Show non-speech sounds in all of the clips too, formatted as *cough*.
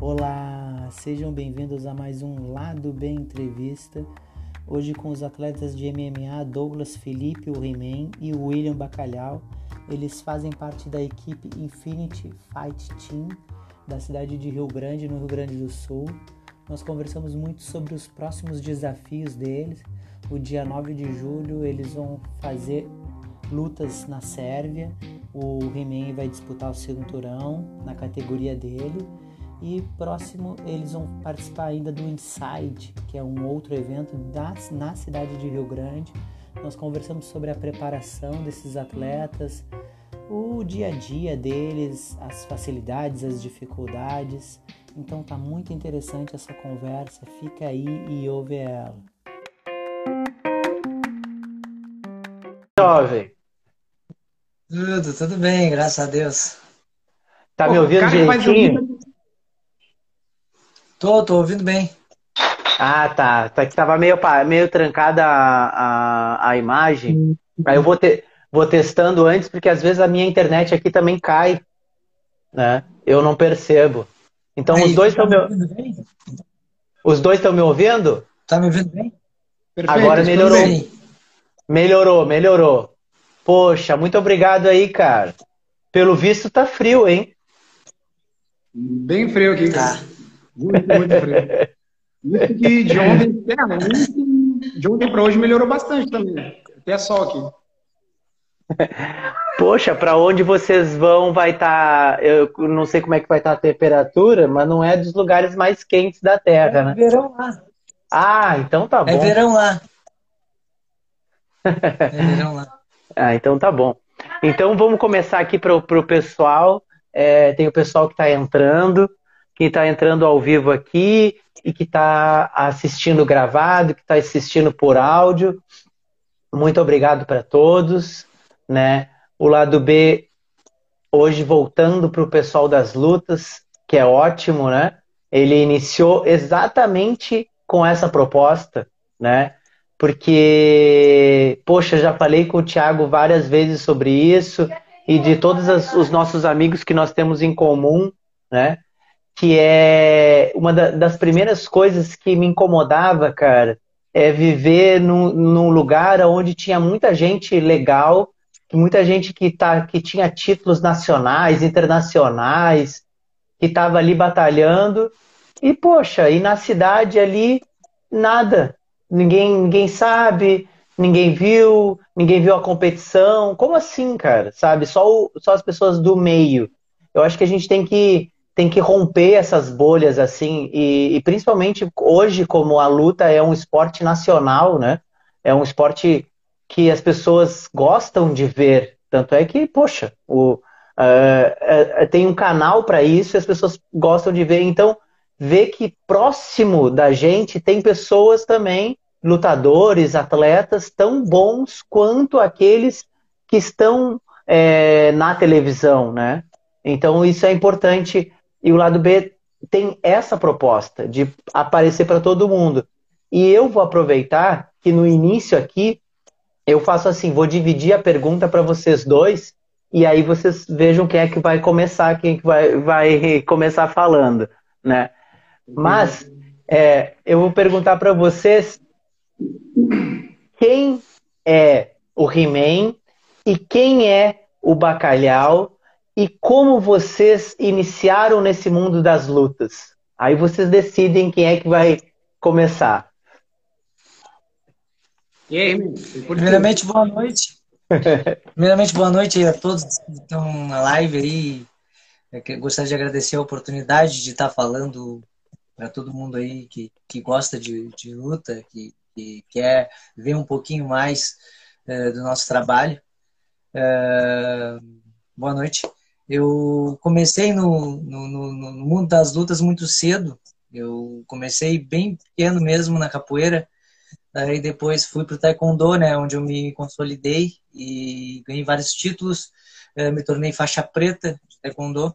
Olá, sejam bem-vindos a mais um Lado Bem Entrevista. Hoje com os atletas de MMA Douglas Felipe, o He-Man, e William Bacalhau. Eles fazem parte da equipe Infinity Fight Team da cidade de Rio Grande, no Rio Grande do Sul. Nós conversamos muito sobre os próximos desafios deles. O dia 9 de julho eles vão fazer lutas na Sérvia. O He-Man vai disputar o cinturão na categoria dele e próximo eles vão participar ainda do Inside, que é um outro evento na cidade de Rio Grande. Nós conversamos sobre a preparação desses atletas, o dia a dia deles, as facilidades, as dificuldades. Então tá muito interessante essa conversa. Fica aí e ouve ela. Jovem. Tudo, tudo bem, graças a Deus. Tá Pô, me ouvindo direitinho? Tô, tô ouvindo bem. Ah, tá. Tá que tava meio, meio trancada a, a, a imagem. Aí eu vou, te, vou testando antes, porque às vezes a minha internet aqui também cai. Né? Eu não percebo. Então Aí, os dois estão tá me... Os dois estão me ouvindo? Tá me ouvindo bem? Perfeito, Agora melhorou. Bem. Melhorou, melhorou. Poxa, muito obrigado aí, cara. Pelo visto tá frio, hein? Bem frio aqui, cara. Tá. Muito, muito frio. Isso que de ontem, é, de ontem para hoje melhorou bastante também. Até sol aqui. *laughs* Poxa, para onde vocês vão vai estar. Tá, eu não sei como é que vai estar tá a temperatura, mas não é dos lugares mais quentes da Terra, é né? verão lá. Ah, então tá é bom. É verão lá. *laughs* É verão lá. ah, então tá bom. Então vamos começar aqui para o pessoal. É, tem o pessoal que está entrando quem está entrando ao vivo aqui e que está assistindo gravado, que está assistindo por áudio. Muito obrigado para todos. Né? O lado B, hoje voltando para o pessoal das lutas, que é ótimo, né? Ele iniciou exatamente com essa proposta, né? Porque, poxa, já falei com o Thiago várias vezes sobre isso e de todos os nossos amigos que nós temos em comum, né? que é uma das primeiras coisas que me incomodava, cara, é viver num, num lugar onde tinha muita gente legal, muita gente que, tá, que tinha títulos nacionais, internacionais, que estava ali batalhando, e poxa, e na cidade ali, nada. Ninguém, ninguém sabe, ninguém viu, ninguém viu a competição. Como assim, cara? Sabe? Só, o, só as pessoas do meio. Eu acho que a gente tem que tem que romper essas bolhas assim e, e, principalmente hoje como a luta é um esporte nacional, né? É um esporte que as pessoas gostam de ver. Tanto é que, poxa, o, uh, uh, tem um canal para isso e as pessoas gostam de ver. Então, ver que próximo da gente tem pessoas também, lutadores, atletas, tão bons quanto aqueles que estão é, na televisão, né? Então, isso é importante e o lado B tem essa proposta de aparecer para todo mundo. E eu vou aproveitar que no início aqui eu faço assim, vou dividir a pergunta para vocês dois e aí vocês vejam quem é que vai começar, quem é que vai, vai começar falando, né? Mas é, eu vou perguntar para vocês quem é o He-Man e quem é o Bacalhau e como vocês iniciaram nesse mundo das lutas. Aí vocês decidem quem é que vai começar. E aí, Primeiramente, boa noite. *laughs* Primeiramente, boa noite a todos que estão na live aí. Eu gostaria de agradecer a oportunidade de estar falando para todo mundo aí que, que gosta de, de luta, que, que quer ver um pouquinho mais uh, do nosso trabalho. Uh, boa noite. Eu comecei no, no, no, mundo das lutas muito cedo. Eu comecei bem pequeno mesmo na capoeira. Aí depois fui para o taekwondo, né, onde eu me consolidei e ganhei vários títulos. Eh, me tornei faixa preta de taekwondo.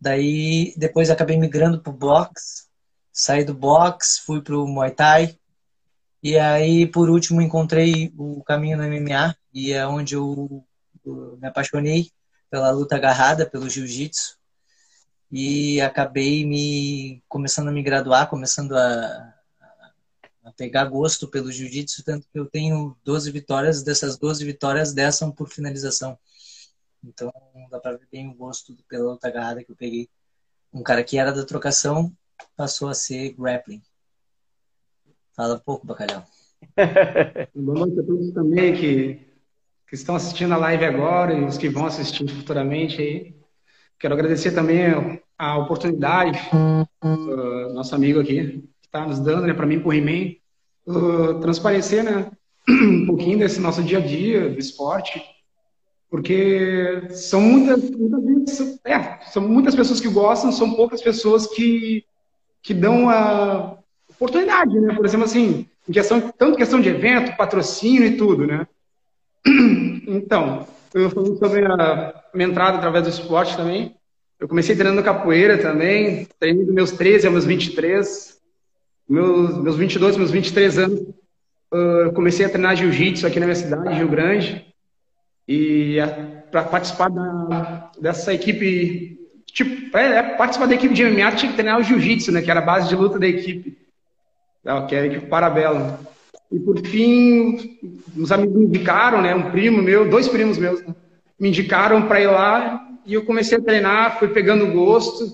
Daí depois acabei migrando para o boxe. saí do box, fui pro Muay Thai. E aí, por último, encontrei o caminho no MMA. E é onde eu me apaixonei pela luta agarrada, pelo jiu-jitsu. E acabei me começando a me graduar, começando a, a pegar gosto pelo jiu-jitsu, tanto que eu tenho 12 vitórias, dessas 12 vitórias, 10 são por finalização. Então, dá pra ver bem o gosto pela luta agarrada que eu peguei. Um cara que era da trocação passou a ser grappling. Fala um pouco, Bacalhau. Boa noite a todos também que, que estão assistindo a live agora e os que vão assistir futuramente aí. Quero agradecer também a oportunidade, uh, nosso amigo aqui, está nos dando, né, para mim, por He-Man, uh, transparecer, né, *clears throat* um pouquinho desse nosso dia a dia, do esporte, porque são muitas, muitas é, são muitas pessoas que gostam, são poucas pessoas que, que dão a oportunidade, né? Por exemplo, assim, em questão, tanto questão de evento, patrocínio e tudo, né? *clears throat* Então, eu falando sobre a minha entrada através do esporte também. Eu comecei treinando capoeira também, treinei meus 13 aos meus 23. Meus, meus 22, meus 23 anos, eu comecei a treinar jiu-jitsu aqui na minha cidade, Rio Grande. E para participar da, dessa equipe, tipo, é, é, participar da equipe de MMA, tinha que treinar o jiu-jitsu, né? Que era a base de luta da equipe. Que era a equipe Parabelo. E por fim, uns amigos me indicaram, né? Um primo meu, dois primos meus, né, me indicaram para ir lá e eu comecei a treinar, fui pegando gosto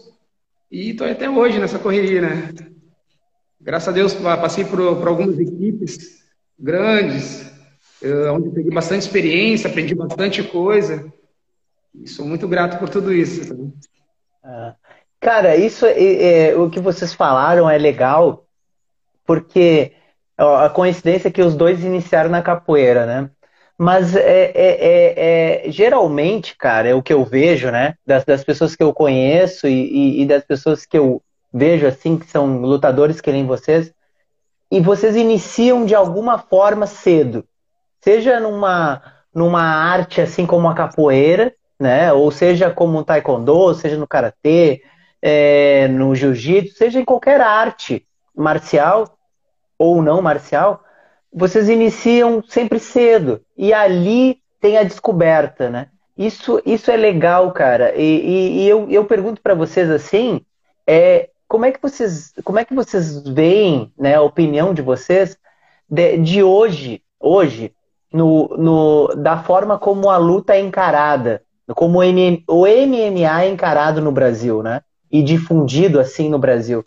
e estou até hoje nessa correria, né? Graças a Deus passei por, por algumas equipes grandes, onde peguei bastante experiência, aprendi bastante coisa. E sou muito grato por tudo isso. Ah, cara, isso é, é, o que vocês falaram é legal, porque ó, a coincidência é que os dois iniciaram na capoeira, né? Mas é, é, é, é, geralmente, cara, é o que eu vejo, né? Das, das pessoas que eu conheço e, e, e das pessoas que eu vejo assim, que são lutadores que nem vocês, e vocês iniciam de alguma forma cedo seja numa, numa arte assim como a capoeira, né? Ou seja como um taekwondo, seja no karatê, é, no jiu-jitsu, seja em qualquer arte marcial ou não marcial, vocês iniciam sempre cedo e ali tem a descoberta, né? Isso, isso é legal, cara. E, e, e eu, eu pergunto para vocês assim, é, como é que vocês, como é que vocês veem, né, a opinião de vocês de, de hoje, hoje no, no, da forma como a luta é encarada, como o, MMA é encarado no Brasil, né? E difundido assim no Brasil.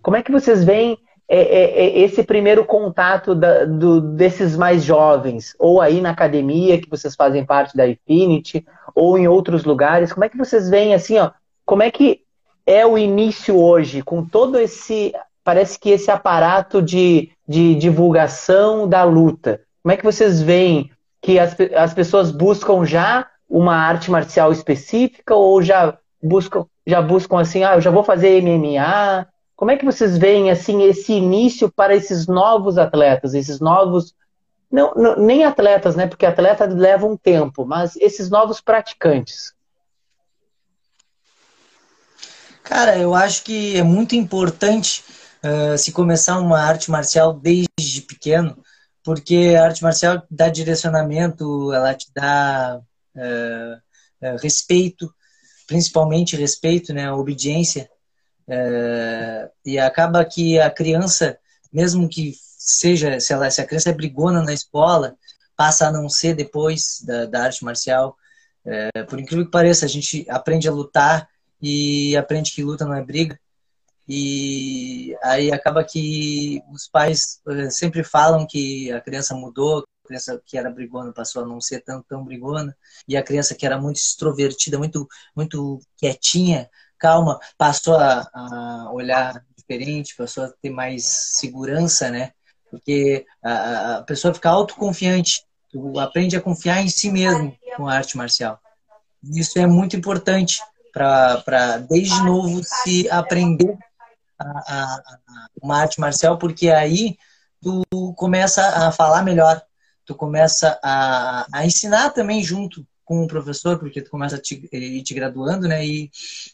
Como é que vocês veem é, é, é esse primeiro contato da, do, desses mais jovens, ou aí na academia, que vocês fazem parte da Infinity, ou em outros lugares? Como é que vocês veem assim, ó? Como é que é o início hoje, com todo esse. Parece que esse aparato de, de divulgação da luta. Como é que vocês veem que as, as pessoas buscam já uma arte marcial específica ou já buscam, já buscam assim, ah, eu já vou fazer MMA? Como é que vocês veem assim esse início para esses novos atletas, esses novos não, não, nem atletas, né? Porque atleta leva um tempo, mas esses novos praticantes. Cara, eu acho que é muito importante uh, se começar uma arte marcial desde pequeno, porque a arte marcial dá direcionamento, ela te dá é, é, respeito, principalmente respeito, né, obediência, e acaba que a criança, mesmo que seja, se, ela, se a criança é brigona na escola, passa a não ser depois da, da arte marcial. Por incrível que pareça, a gente aprende a lutar e aprende que luta não é briga. E aí acaba que os pais sempre falam que a criança mudou, a criança que era brigona passou a não ser tão, tão brigona, e a criança que era muito extrovertida, muito, muito quietinha, calma, passou a, a olhar diferente, passou a ter mais segurança, né? Porque a, a pessoa fica autoconfiante, tu aprende a confiar em si mesmo com a arte marcial. Isso é muito importante para, desde novo, se aprender a, a, uma arte marcial, porque aí tu começa a falar melhor, tu começa a, a ensinar também junto com o professor, porque tu começa a te, ir te graduando, né? E,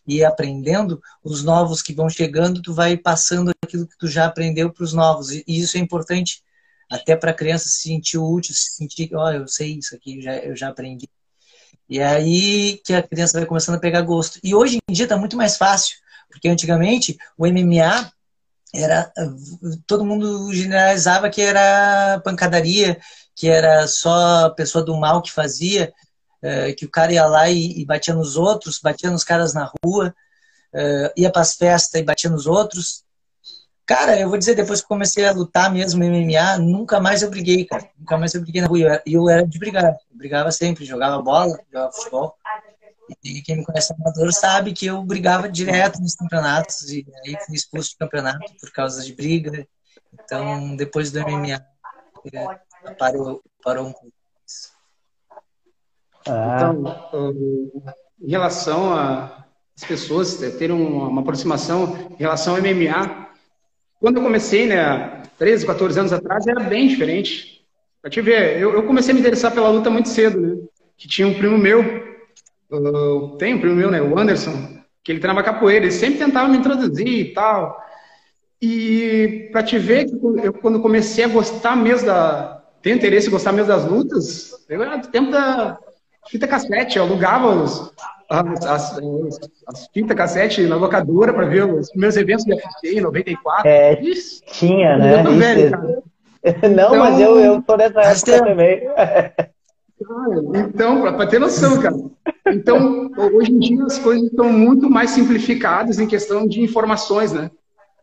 e aprendendo, os novos que vão chegando, tu vai passando aquilo que tu já aprendeu para os novos. E, isso é importante até para a criança se sentir útil, se sentir, ó, oh, eu sei isso aqui, já, eu já aprendi. E é aí que a criança vai começando a pegar gosto. E hoje em dia está muito mais fácil, porque antigamente o MMA era todo mundo generalizava que era pancadaria, que era só a pessoa do mal que fazia, é, que o cara ia lá e, batia nos outros, batia nos caras na rua, é, ia para as festas e batia nos outros. Cara, eu vou dizer, depois que comecei a lutar mesmo MMA, nunca mais eu briguei, cara. Nunca mais eu briguei na rua. E eu, eu, era de brigar. Eu brigava sempre, jogava bola, jogava futebol. E quem me conhece amador sabe que eu brigava direto nos campeonatos. E aí fui expulso do campeonato por causa de briga. Então, depois do MMA, é, parou, parou um pouco. Ah. Então, em relação às pessoas terem uma aproximação em relação ao MMA, quando eu comecei, né, 13, 14 anos atrás, era bem diferente. Pra te ver, eu, eu comecei a me interessar pela luta muito cedo, né? Que tinha um primo meu, uh, tem um primo meu, né, o Anderson, que ele treinava capoeira, ele sempre tentava me introduzir e tal. E pra te ver, eu quando comecei a gostar mesmo da. ter interesse em gostar mesmo das lutas, eu era do tempo da fita cassete, eu alugava os, as, as, as fitas cassete na locadora para ver os primeiros eventos de UFC em 94. É, Isso. tinha, né? Velho, *laughs* Não, então, mas eu, eu tô nessa época também. Então, para ter noção, cara. Então, hoje em dia as coisas estão muito mais simplificadas em questão de informações, né?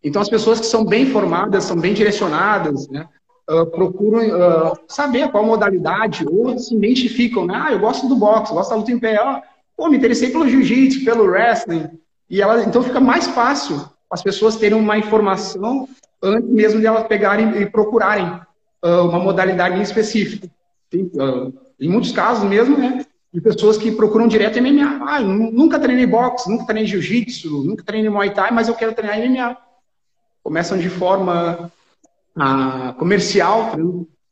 Então, as pessoas que são bem formadas, são bem direcionadas, né? Uh, procuram uh, saber qual modalidade ou se identificam, né? Ah, eu gosto do boxe, gosto da luta em pé. Ah, Pô, me interessei pelo jiu-jitsu, pelo wrestling. E ela, então fica mais fácil as pessoas terem uma informação antes mesmo de elas pegarem e procurarem uh, uma modalidade específica. Tem, uh, em muitos casos mesmo, né? De pessoas que procuram direto MMA. Ah, nunca treinei boxe, nunca treinei jiu-jitsu, nunca treinei Muay Thai, mas eu quero treinar MMA. Começam de forma uh, comercial,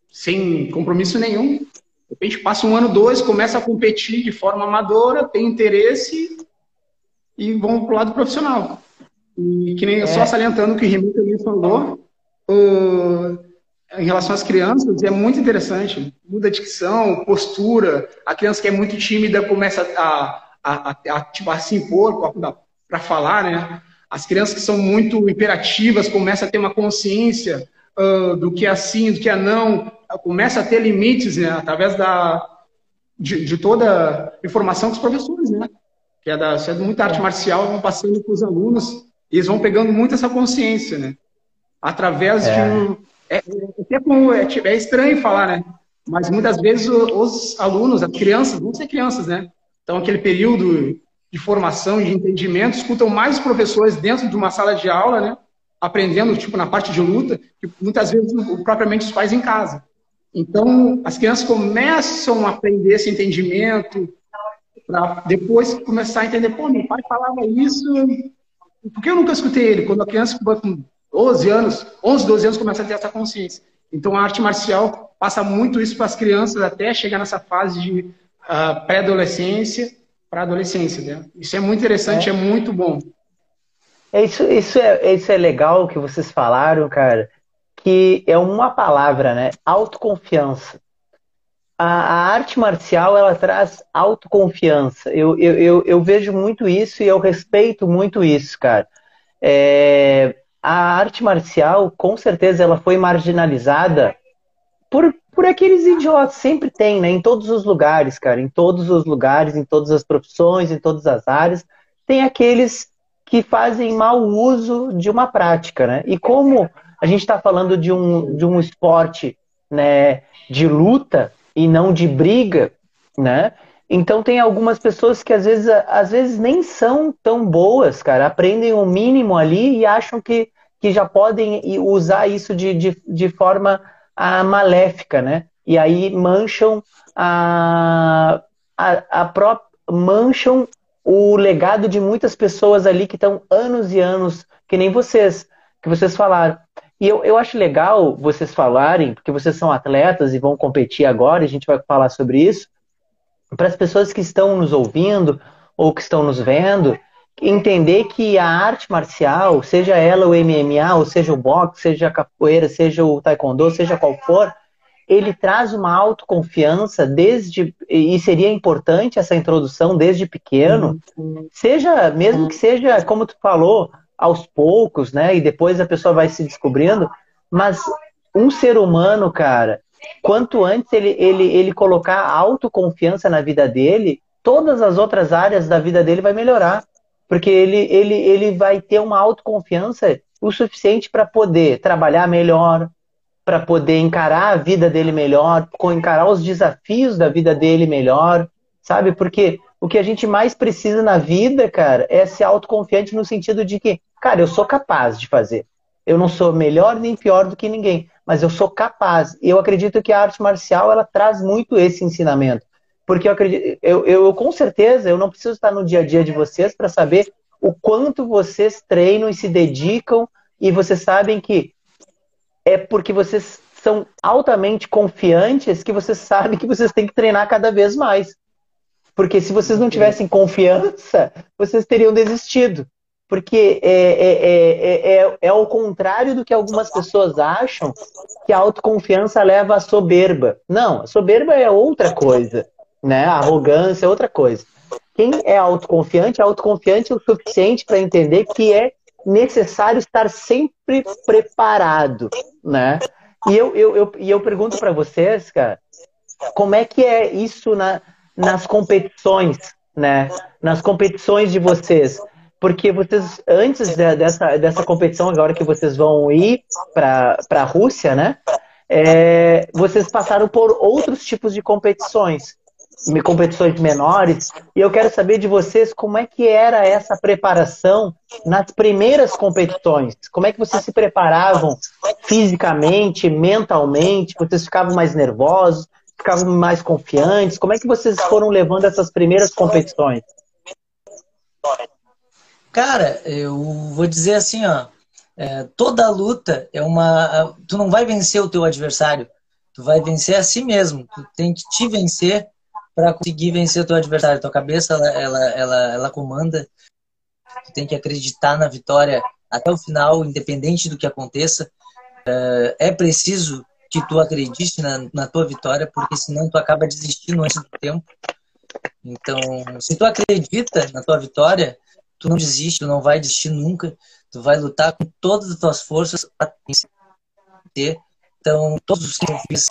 sem compromisso nenhum, de repente passa um ano, dois, começa a competir de forma amadora, tem interesse e vão para o lado profissional. E que nem é. só salientando o que o Remy também falou, uh, em relação às crianças, é muito interessante. Muda a dicção, postura. A criança que é muito tímida começa a, a, a, a, tipo, a se impor para falar, né? As crianças que são muito imperativas começam a ter uma consciência uh, do que é sim, do que é não, começa a ter limites né, através da, de, de, toda a informação dos professores, né? Que é da, é muita arte marcial, vão passando para os alunos e eles vão pegando muito essa consciência, né? Através é. de. É, é, é, estranho falar, né? Mas muitas vezes os alunos, as crianças, vão ser crianças, né? Então, aquele período de formação, de entendimento, escutam mais os professores dentro de uma sala de aula, né? aprendendo, tipo, na parte de luta, que muitas vezes propriamente os pais em casa. Então, as crianças começam a aprender esse entendimento, para depois começar a entender, pô, meu pai falava isso, por que eu nunca escutei ele? Quando a criança com 12 anos, 11, 12 anos, começa a ter essa consciência. Então, a arte marcial passa muito isso para as crianças até chegar nessa fase de uh, pré-adolescência para adolescência. Né? Isso é muito interessante, é, é muito bom. É isso, isso, é, isso é legal que vocês falaram, cara, que é uma palavra, né? Autoconfiança. A, a arte marcial, ela traz autoconfiança. Eu, eu, eu, eu, vejo muito isso e eu respeito muito isso, cara. É, a arte marcial, com certeza, ela foi marginalizada por, por aqueles idiotas. Sempre tem, né? Em todos os lugares, cara. Em todos os lugares, em todas as profissões, em todas as áreas. Tem aqueles que fazem mau uso de uma prática, né? E como a gente está falando de um, de um esporte né, de luta e não de briga, né? Então tem algumas pessoas que às vezes, às vezes nem são tão boas, cara, aprendem o mínimo ali e acham que, que já podem usar isso de, de, de forma ah, maléfica, né? E aí mancham a, a, a própria mancham o legado de muitas pessoas ali que estão anos e anos, que nem vocês, que vocês falaram. E eu, eu acho legal vocês falarem, porque vocês são atletas e vão competir agora, a gente vai falar sobre isso, para as pessoas que estão nos ouvindo ou que estão nos vendo, entender que a arte marcial, seja ela o MMA, ou seja o boxe, seja a capoeira, seja o taekwondo, seja qual for, ele traz uma autoconfiança desde e seria importante essa introdução desde pequeno, seja mesmo que seja como tu falou, aos poucos, né? E depois a pessoa vai se descobrindo, mas um ser humano, cara, quanto antes ele, ele, ele colocar autoconfiança na vida dele, todas as outras áreas da vida dele vai melhorar. Porque ele, ele, ele vai ter uma autoconfiança o suficiente para poder trabalhar melhor, para poder encarar a vida dele melhor, encarar os desafios da vida dele melhor, sabe? Porque o que a gente mais precisa na vida, cara, é ser autoconfiante no sentido de que, cara, eu sou capaz de fazer. Eu não sou melhor nem pior do que ninguém, mas eu sou capaz. E eu acredito que a arte marcial ela traz muito esse ensinamento. Porque eu acredito, eu, eu com certeza, eu não preciso estar no dia a dia de vocês para saber o quanto vocês treinam e se dedicam e vocês sabem que é porque vocês são altamente confiantes que vocês sabem que vocês têm que treinar cada vez mais. Porque se vocês não tivessem confiança, vocês teriam desistido. Porque é, é, é, é, o contrário do que algumas pessoas acham que a autoconfiança leva à soberba. Não, a soberba é outra coisa né? A arrogância é outra coisa. Quem é autoconfiante, é autoconfiante o suficiente para entender que é necessário estar sempre preparado, né? E eu, eu, eu, e eu pergunto para vocês, cara, como é que é isso na, nas competições, né? Nas competições de vocês. Porque vocês, antes de, dessa, dessa competição, agora que vocês vão ir para a Rússia, né? É, vocês passaram por outros tipos de competições competições menores, e eu quero saber de vocês como é que era essa preparação nas primeiras competições. Como é que vocês se preparavam fisicamente, mentalmente? Vocês ficavam mais nervosos, ficavam mais confiantes? Como é que vocês foram levando essas primeiras competições? Cara, eu vou dizer assim, ó, é, toda luta é uma, tu não vai vencer o teu adversário, tu vai vencer a si mesmo. Tu tem que te vencer para conseguir vencer o teu adversário. Tua cabeça, ela, ela, ela, ela comanda. Tu tem que acreditar na vitória até o final, independente do que aconteça. Uh, é preciso que tu acredite na, na tua vitória, porque senão tu acaba desistindo antes do tempo. Então, se tu acredita na tua vitória, tu não desiste, tu não vai desistir nunca. Tu vai lutar com todas as tuas forças para vencer. Então, todos os que eu fiz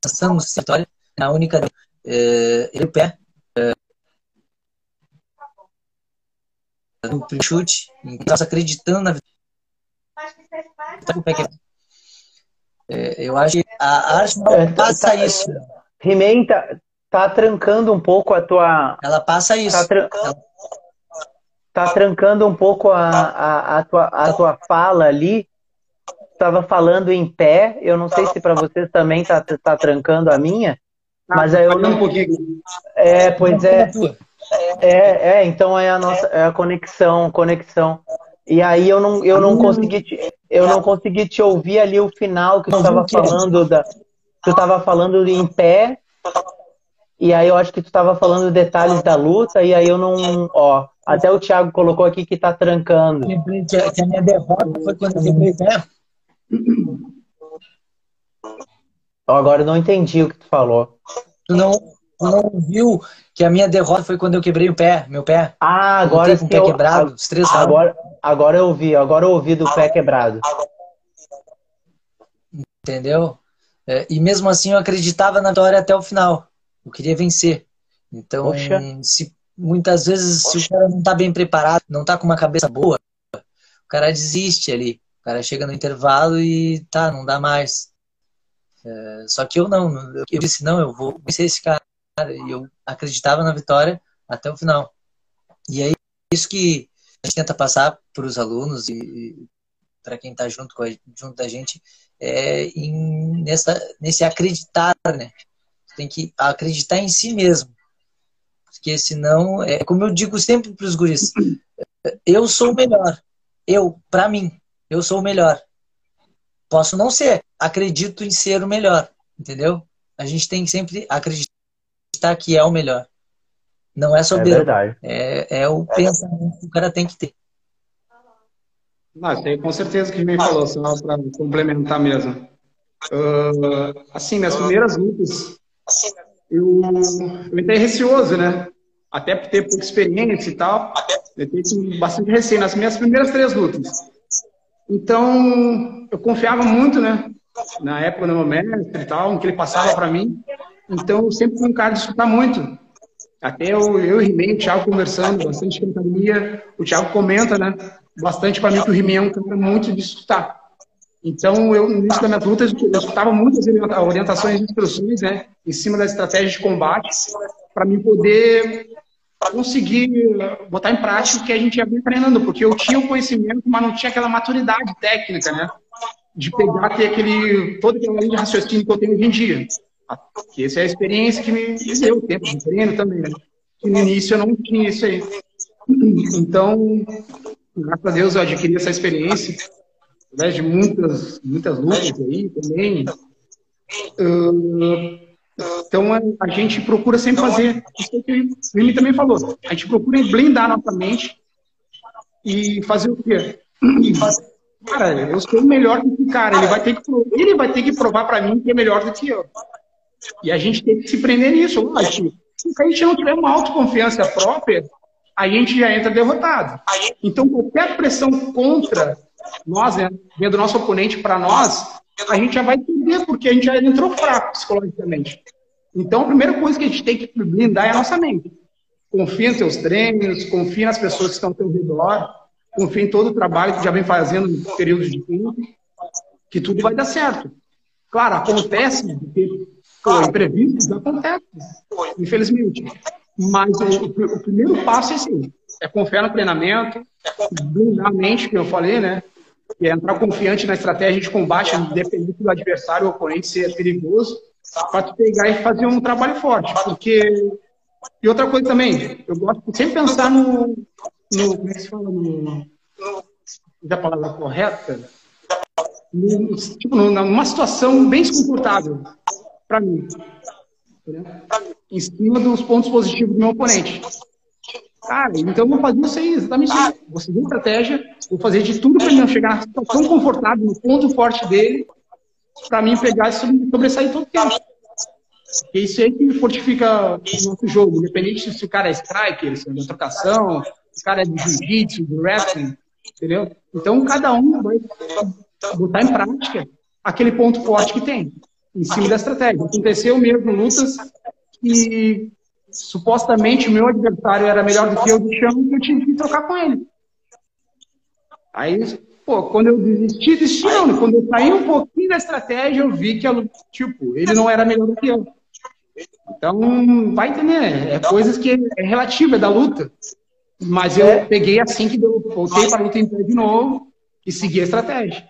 passamos essa vitória na única é, ele pé é, no chute nós acreditando na vitória é, eu acho que a arte não é, passa tá, isso he tá, tá, trancando um pouco a tua ela passa isso tá, tra... ela... tá trancando um pouco a, a, a, tua, a tua fala ali estava falando em pé. Eu não sei se para vocês também está tá trancando a minha. Mas aí eu não. Um pouquinho. É, pois é. É, é, então é a nossa é a conexão, conexão. E aí eu não, eu não consegui te, eu não consegui te ouvir ali o final que tu estava falando da tu estava falando em pé. E aí eu acho que tu estava falando detalhes da luta e aí eu não, ó, até o Thiago colocou aqui que tá trancando. Que a minha derrota foi quando eu quebrei pé. Agora eu não entendi o que tu falou. Tu não, tu não viu que a minha derrota foi quando eu quebrei o pé, meu pé? Ah, agora com o pé eu, quebrado, três agora, agora eu ouvi, agora eu ouvi do pé quebrado. Entendeu? É, e mesmo assim eu acreditava na vitória até o final. Eu queria vencer. Então, se muitas vezes Poxa. se o cara não está bem preparado, não está com uma cabeça boa, o cara desiste ali. O cara chega no intervalo e tá, não dá mais. É, só que eu não. Eu disse, não, eu vou vencer esse cara. E eu acreditava na vitória até o final. E aí, isso que a gente tenta passar para os alunos e, e para quem está junto, com a, junto da gente, é em, nessa, nesse acreditar, né? Tem que acreditar em si mesmo. Porque senão, é como eu digo sempre para os guris, eu sou o melhor. Eu, para mim eu sou o melhor. Posso não ser, acredito em ser o melhor, entendeu? a gente tem que sempre acreditar que é o melhor. Não é soberbo. É, é, é o pensamento que o cara tem que ter. Não, isso aí com certeza que me falou, só para complementar mesmo. Uh, assim, minhas primeiras lutas, eu, eu entrei receoso, né? Até por ter pouca experiência e tal. Eu tenho bastante receio nas minhas primeiras três lutas. Então, eu confiava muito, né? Na época do meu mestre e tal, no que ele passava para mim. Então, eu sempre fui um cara de escutar muito. Até eu, eu e o He-Man, o Thiago conversando bastante com a academia, o Thiago comenta, né? Bastante para mim que o He-Man é um cara muito de escutar. Então, eu, no início da minha luta, eu escutava muitas orientações e instruções, né? Em cima da estratégia de combate, para mim poder conseguir botar em prática o que a gente ia vir treinando, porque eu tinha o conhecimento, mas não tinha aquela maturidade técnica, né? De pegar, ter aquele, toda aquela linha de raciocínio que eu tenho hoje em dia. Que essa é a experiência que me deu, o tempo de treino também, né? No início eu não tinha isso aí. Então, graças a Deus eu adquiri essa experiência, através de muitas, muitas lutas aí também. Uh, então, a, gente procura sempre fazer isso que o Mimi também falou. A gente procura blindar nossa mente e fazer o quê? Cara, eu sou melhor do que o cara. Ele vai ter que, ele vai ter que provar para mim que é melhor do que eu. E a gente tem que se prender nisso. Se a gente não tiver uma autoconfiança própria, a gente já entra derrotado. Então, qualquer pressão contra nós, né, do nosso oponente para nós, a gente já vai perder, porque a gente já entrou fraco psicologicamente. Então, a primeira coisa que a gente tem que blindar é a nossa mente. Confia nos seus treinos, confia nas pessoas que estão ao seu redor, confia em todo o trabalho que já vem fazendo no período de tempo, que tudo vai dar certo. Claro, acontece, pô, imprevistos acontece, infelizmente. Mas o, o, primeiro passo é assim, é confiar no treinamento, blindar a mente, que eu falei, né? É entrar confiante na estratégia de combate, independente do adversário ou oponente ser perigoso para tu pegar e fazer um trabalho forte. Porque. E outra coisa também, eu gosto de sempre pensar no. no como é que se fala? No, da palavra correta? No, tipo, numa situação bem desconfortável para mim. Entendeu? Em cima dos pontos positivos do meu oponente. Cara, então eu vou fazer isso aí, exatamente isso. Vou seguir a estratégia, vou fazer de tudo para ele não chegar na situação confortável, no ponto forte dele, para mim pegar e sobressair todo o tempo. Porque isso aí que fortifica o nosso jogo, independente se o cara é striker, se é de trocação, se o cara é de jiu-jitsu, de wrestling, entendeu? Então cada um vai botar em prática aquele ponto forte que tem, em cima da estratégia. Aconteceu mesmo lutas que supostamente o meu adversário era melhor do que eu do chão e eu tive que trocar com ele. Aí Pô, quando eu desisti, desisti não. Quando eu saí um pouquinho da estratégia, eu vi que, tipo, ele não era melhor do que eu. Então, vai entender. É coisas que é relativa, é da luta. Mas eu é. peguei assim que deu. Voltei para a luta inteira de novo e segui a estratégia.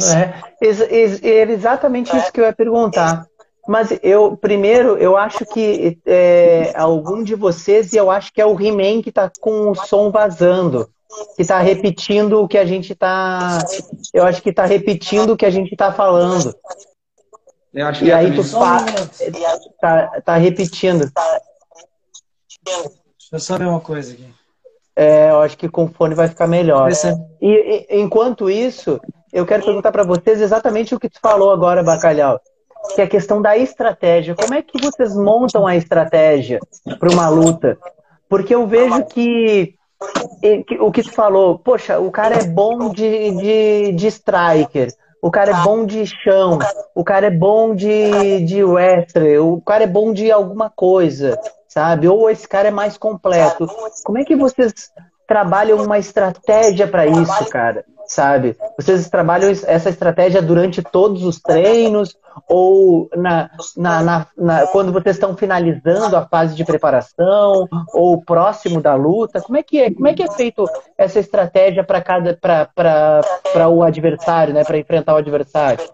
É, era exatamente isso que eu ia perguntar. Mas eu, primeiro, eu acho que é, algum de vocês, e eu acho que é o He-Man que está com o som vazando que está repetindo o que a gente está. Eu acho que está repetindo o que a gente está falando. Eu acho e aí tu fa... tá, tá repetindo. Deixa eu só ver uma coisa aqui. É, eu acho que com fone vai ficar melhor. E, e enquanto isso, eu quero perguntar para vocês exatamente o que tu falou agora, Bacalhau, que é a questão da estratégia. Como é que vocês montam a estratégia para uma luta? Porque eu vejo que o que tu falou, poxa, o cara é bom de, de, de striker, o cara é bom de chão, o cara é bom de, de wrestler, o cara é bom de alguma coisa, sabe? Ou esse cara é mais completo. Como é que vocês trabalham uma estratégia para isso, cara? Sabe? Vocês trabalham essa estratégia durante todos os treinos ou na, na, na, na, quando vocês estão finalizando a fase de preparação ou próximo da luta? Como é que é, como é, que é feito essa estratégia para cada para o adversário, né? Para enfrentar o adversário?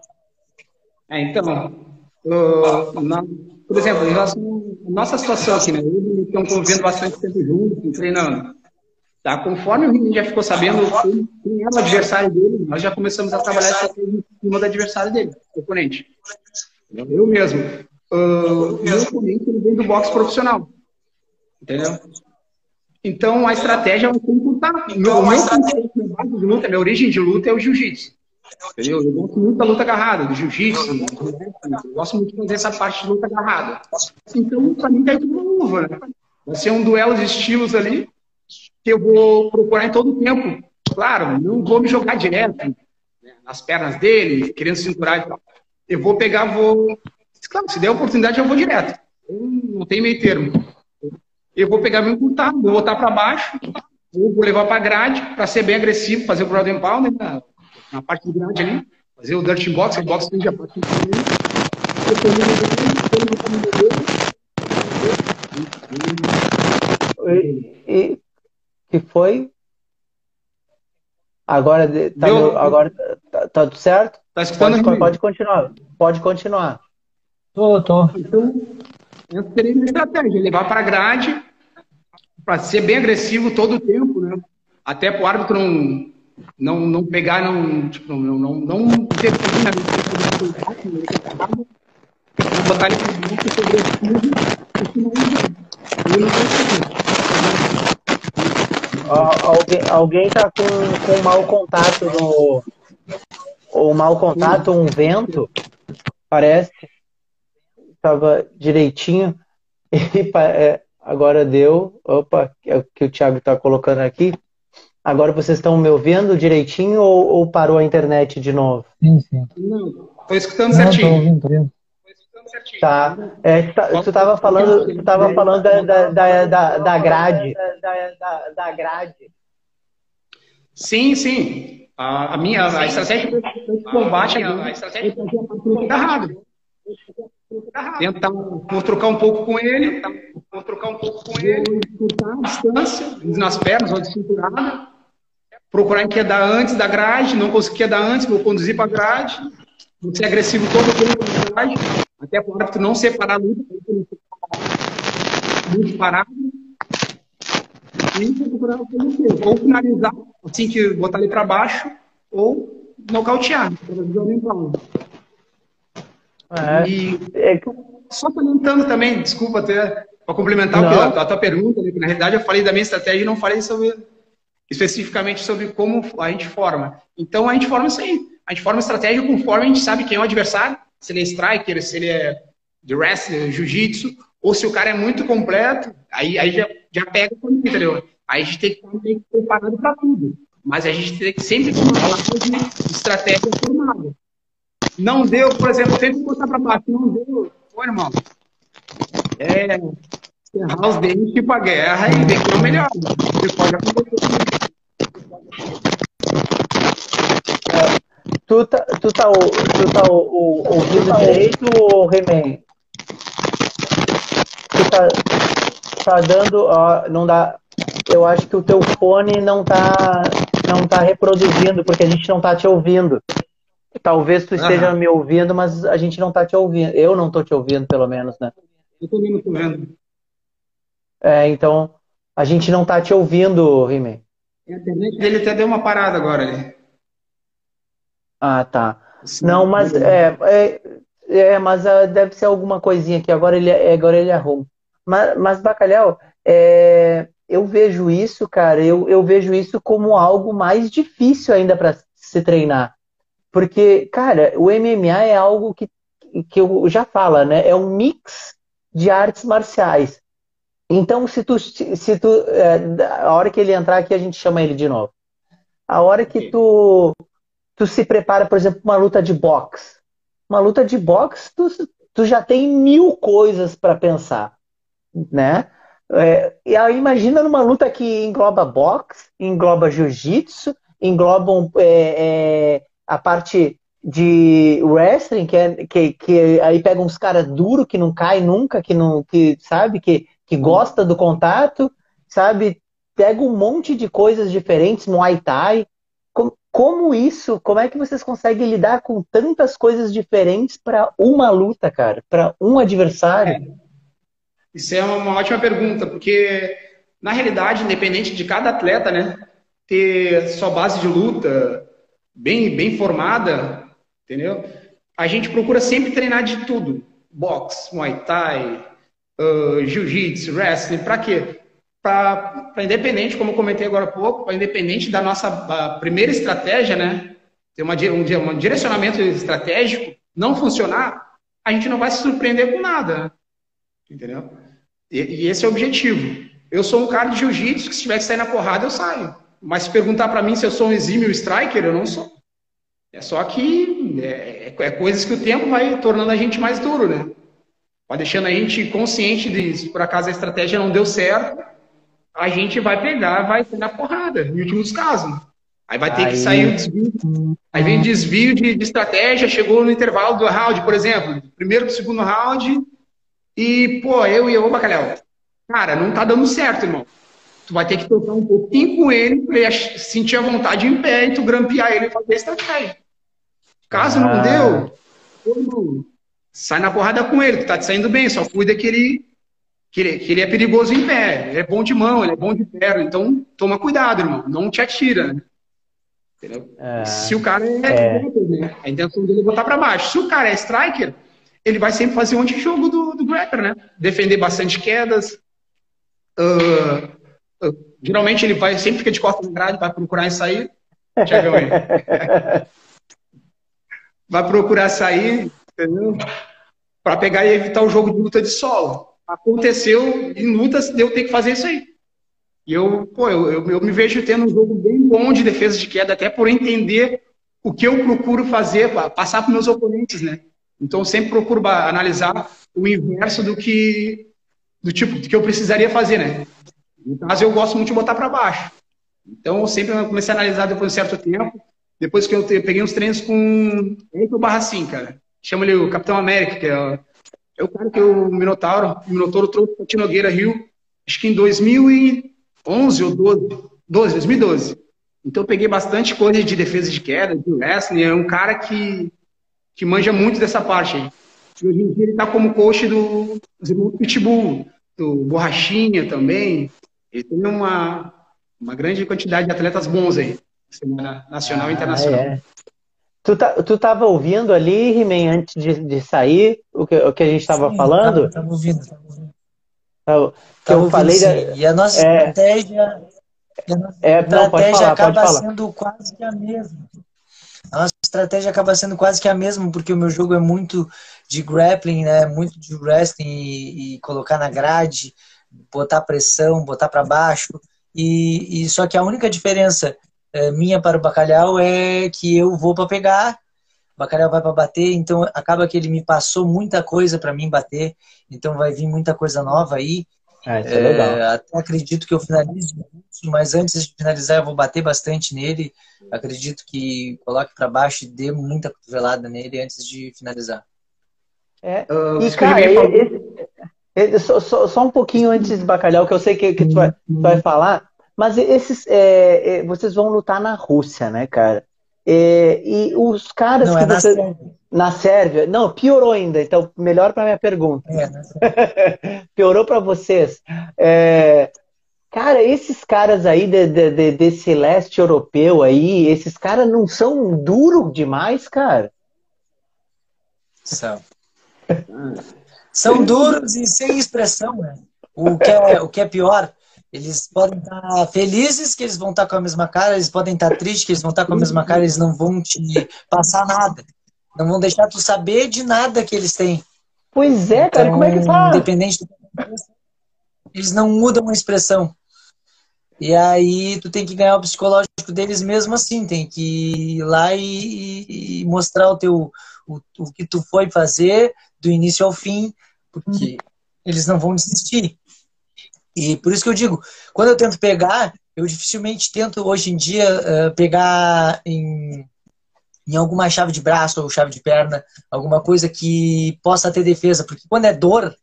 É, então, uh, na, por exemplo, à nossa situação aqui, né? Eles estão convivendo bastante tempo juntos, treinando. Tá? Conforme o Rini já ficou sabendo quem era o adversário dele, nós já começamos a trabalhar essa coisa em cima do adversário dele, o oponente. Eu mesmo. Uh, meu oponente ele vem do boxe profissional. Entendeu? Então a estratégia vai ser encurtar. Meu, então, meu estratégia... minha base de luta, minha origem de luta é o jiu-jitsu. Entendeu? Eu gosto muito da luta agarrada, do jiu-jitsu. Eu gosto muito de fazer essa parte de luta agarrada. Então, para mim, tá tudo luva, né? Vai ser um duelo de estilos ali que eu vou procurar em todo o tempo. Claro, não vou me jogar direto né, nas pernas dele, querendo cinturar e tal. Eu vou pegar, vou. Claro, se der oportunidade, eu vou direto. Não tem meio termo. Eu vou pegar meu encurtar, vou botar para baixo, vou levar para grade, para ser bem agressivo, fazer o and pound na, na parte de grade ali, fazer o dirty box, o box tem a parte de e, que foi? Agora tá, meu, agora tá, tá, tudo certo? Tá escutando? Pode, pode continuar. Pode continuar. Tô, tô. Então, eu teria uma estratégia, levar para grade, para ser bem agressivo todo o tempo, né? Até para o árbitro não, não, não pegar, não, tipo, não, não, não botar ele muito não consigo. Alguém, alguém tá com, com mau contato no. Ou mau contato, um vento, parece. Tava direitinho. *laughs* E é, agora deu. Opa, é o que o Thiago tá colocando aqui. Agora vocês estão me ouvindo direitinho ou, ou, parou a internet de novo? Sim, sim. Não, tô escutando Não, certinho. Tô ouvindo, tô ouvindo. Tá. É, tá, tu estava falando, tu tava falando da, da, da, da grade. Da, da grade. Sim, sim. A, a minha a estratégia de combate a, a estratégia é fazer a agarrado. Tentar trocar um pouco com ele, tentar trocar um pouco com ele, a distância, nas pernas ou de cinturada, procurar enquedar antes da grade, não conseguir quedar antes, vou conduzir para a grade, não ser agressivo todo o tempo na grade, até para o árbitro não separar luta, muito parado, e procurar ou finalizar, assim que botar ele para baixo, ou nocautear, é. E é só comentando também, desculpa até, para complementar a, a, tua pergunta, né, que na realidade eu falei da minha estratégia e não falei sobre especificamente sobre como a gente forma. Então a gente forma isso aí. A gente forma estratégia conforme a gente sabe quem é o adversário, se ele é striker, se ele é de wrestling, jiu-jitsu, ou se o cara é muito completo, aí, aí já, já pega comigo, entendeu? Aí a gente tem que estar preparado para tudo. Mas a gente tem que sempre base de estratégia formada. Não deu, por exemplo, sempre botar para baixo, não deu. Pô, irmão, é encerrar os dentes tipo a guerra e ver que é o melhor. Você pode acontecer. Tu tá, tu tá, tu tá ouvindo tá direito ou Remen? Tu tá, tá dando. Ó, não dá. Eu acho que o teu fone não tá, não tá reproduzindo, porque a gente não tá te ouvindo. Talvez tu esteja me ouvindo, mas a gente não tá te ouvindo. Eu não tô te ouvindo, pelo menos, né? Eu também não tô vendo. É, então, a gente não tá te ouvindo. A internet dele até deu uma parada agora ali. Ah, tá. Sim, não, mas é, é, é mas uh, deve ser alguma coisinha que agora ele, agora ele arruma. Mas, mas Bacalhau, é, eu vejo isso, cara, eu, eu vejo isso como algo mais difícil ainda para se treinar. Porque, cara, o MMA é algo que, que eu já fala, né? É um mix de artes marciais. Então, se tu, se tu, é, a hora que ele entrar aqui, a gente chama ele de novo. A hora que tu tu se prepara, por exemplo, uma luta de boxe. Uma luta de boxe, tu, tu já tem mil coisas para pensar, né? É, e aí imagina numa luta que engloba boxe, engloba jiu-jitsu, engloba é, é, a parte de wrestling, que, é, que, que aí pega uns caras duros que não cai nunca, que não, que sabe, que, que gosta do contato, sabe? Pega um monte de coisas diferentes, Muay Thai, como isso, como é que vocês conseguem lidar com tantas coisas diferentes para uma luta, cara, para um adversário? É. Isso é uma ótima pergunta, porque na realidade, independente de cada atleta, né, ter sua base de luta bem bem formada, entendeu? a gente procura sempre treinar de tudo. Box, Muay Thai, uh, Jiu-Jitsu, Wrestling, para quê? Para independente, como comentei agora há pouco, para independente da nossa primeira estratégia, né? Ter uma, um, um direcionamento estratégico, não funcionar, a gente não vai se surpreender com nada. Né? Entendeu? E, e, esse é o objetivo. Eu sou um cara de jiu-jitsu que se tiver que sair na porrada, eu saio. Mas se perguntar para mim se eu sou um exímio striker, eu não sou. É só que é, é, é, coisas que o tempo vai tornando a gente mais duro, né? Vai deixando a gente consciente se por acaso a estratégia não deu certo, a gente vai pegar, vai sair na porrada, em últimos casos. Aí vai ter Aí... que sair o desvio. Aí vem desvio de, de, estratégia, chegou no intervalo do round, por exemplo, primeiro pro segundo round, e, pô, eu e o Bacalhau. Cara, não tá dando certo, irmão. Tu vai ter que tocar um pouquinho com ele pra ele sentir a vontade em pé e tu grampear ele e fazer a estratégia. Caso ah. não deu, sai na porrada com ele, tu tá te saindo bem, só cuida que ele, que ele, que ele é perigoso em pé, ele é bom de mão, ele é bom de perna, então toma cuidado, irmão, não te atira, né? É. Se o cara é, é. Né? a intenção dele é botar para baixo. Se o cara é striker, ele vai sempre fazer um antijogo do, do grappler, né? Defender bastante quedas. Uh, uh, geralmente ele vai sempre fica de costas grade, vai procurar sair. Tiagão *laughs* aí. vai procurar sair, entendeu? Para pegar e evitar o jogo de luta de solo. Aconteceu em lutas de eu ter que fazer isso aí. E eu, pô, eu, eu, eu, me vejo tendo um jogo bem bom de defesa de queda, até por entender o que eu procuro fazer, passar para meus oponentes, né? Então sempre procuro analisar o inverso do que do tipo do que eu precisaria fazer, né? No caso eu gosto muito de botar para baixo. Então eu sempre comecei a analisar depois de um certo tempo, depois que eu peguei uns treinos com o Barra 5, cara. Chama ele o Capitão América, que é, é o cara que o Minotauro, o Minotauro trouxe para Tinogueira Rio, acho que em 2011 ou 12, 12, 2012. Então eu peguei bastante coisa de defesa de queda, de wrestling, é um cara que que manja muito dessa parte aí. E hoje em dia ele está como coach do, irmãos Pitbull, do Borrachinha também. Ele tem uma, uma grande quantidade de atletas bons aí, nacional ah, e internacional. É. Tu, tá, tu tava ouvindo ali, He-Man, antes de, de sair, o que, o que a gente estava falando? Estava ouvindo, estava ouvindo. Tava, tava eu falei da... E a nossa é... estratégia, a nossa é, não, estratégia falar, acaba sendo quase a mesma a nossa estratégia acaba sendo quase que a mesma, porque o meu jogo é muito de grappling, né? Muito de wrestling e, e colocar na grade, botar pressão, botar para baixo. E, e, só que a única diferença minha para o bacalhau é que eu vou para pegar, o bacalhau vai para bater, então acaba que ele me passou muita coisa para mim bater, então vai vir muita coisa nova aí. Ah, isso é, é legal. Até acredito que eu finalize, mas antes de finalizar eu vou bater bastante nele. Acredito que coloque para baixo e dê muita cotovelada nele antes de finalizar. É, uh, e cara, só, só, só, um pouquinho antes do bacalhau, que eu sei que, que tu, vai, tu vai falar, mas esses, é, é, vocês vão lutar na Rússia, né, cara? É, e os caras Não, que é você... na, Sérvia. na Sérvia. Não, piorou ainda. Então, melhor para minha pergunta. É, *laughs* piorou para vocês. É, cara, esses caras aí de, de, de, desse leste europeu aí, esses caras não são duros demais, cara? São. são duros e sem expressão, né? O que é, o que é pior eles podem estar felizes que eles vão estar com a mesma cara, eles podem estar tristes que eles vão estar com a mesma cara, eles não vão te passar nada. Não vão deixar tu saber de nada que eles têm. Pois é, cara, como é que faz? Independente do... Eles não mudam a expressão. E aí tu tem que ganhar o psicológico deles mesmo assim, tem que ir lá e, e mostrar o teu o, o que tu foi fazer do início ao fim, porque eles não vão desistir. E por isso que eu digo, quando eu tento pegar, eu dificilmente tento hoje em dia uh, pegar em, em alguma chave de braço ou chave de perna, alguma coisa que possa ter defesa, porque quando é dor,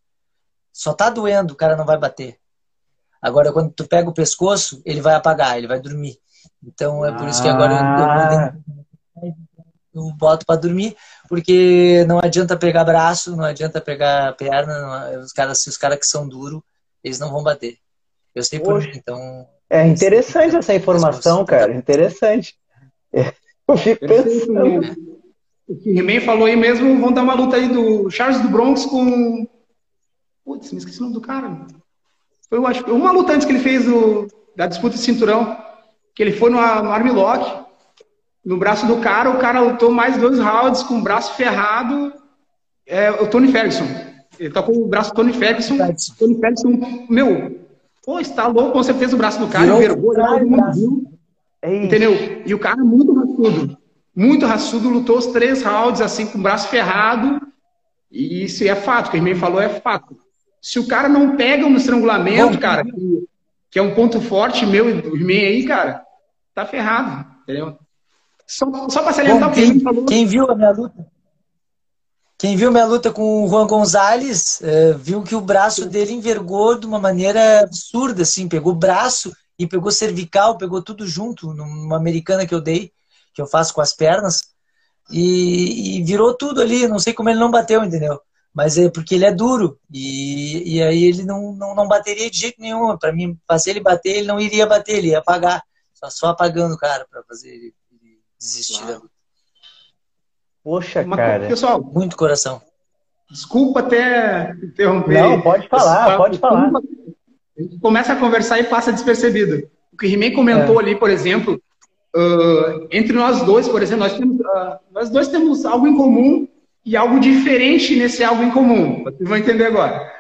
só tá doendo, o cara não vai bater. Agora, quando tu pega o pescoço, ele vai apagar, ele vai dormir. Então é por isso que agora eu, eu, eu boto para dormir, porque não adianta pegar braço, não adianta pegar perna, não, os caras, os caras que são duros, eles não vão bater. Eu sei por mim, então. É interessante essa informação, cara. Interessante. Eu fico pensando. o que He-Man falou aí mesmo, vão dar uma luta aí do Charles do Bronx com. Putz, me esqueci o nome do cara. Foi eu acho, uma luta antes que ele fez do, da disputa de cinturão, que ele foi no, no Armlock, no braço do cara, o cara lutou mais dois rounds com o braço ferrado. É, o Tony Ferguson. Ele tá com o braço do Tony Ferguson. Tony Ferguson, meu, pô, está louco com certeza o braço do cara, todo mundo viu. É entendeu? E o cara muito raçudo. Muito raçudo, lutou os três rounds assim com o braço ferrado. E isso é fato, o que ele falou é fato. Se o cara não pega no estrangulamento, Bom, cara, que, que, é um ponto forte meu e do He-Man aí, cara, tá ferrado, entendeu? Só, só pra salientar o que ele falou. Quem viu a minha luta? Quem viu minha luta com o Juan Gonzalez é, viu que o braço dele envergou de uma maneira absurda, assim, pegou o braço e pegou cervical, pegou tudo junto, numa americana que eu dei, que eu faço com as pernas, e, e virou tudo ali, não sei como ele não bateu, entendeu? Mas é porque ele é duro, e, e aí ele não, não, não bateria de jeito nenhum. Para mim, fazer ele bater, ele não iria bater, ele ia apagar. Só, só apagando o cara para fazer ele desistir da luta. Poxa, Uma, cara. Pessoal, muito coração. Desculpa até interromper. Não, pode falar, pode falar. A gente começa a conversar e passa despercebido. O que o He-Man comentou é. ali, por exemplo, uh, entre nós dois, por exemplo, nós, temos, uh, nós dois temos algo em comum e algo diferente nesse algo em comum. Vocês vão entender agora.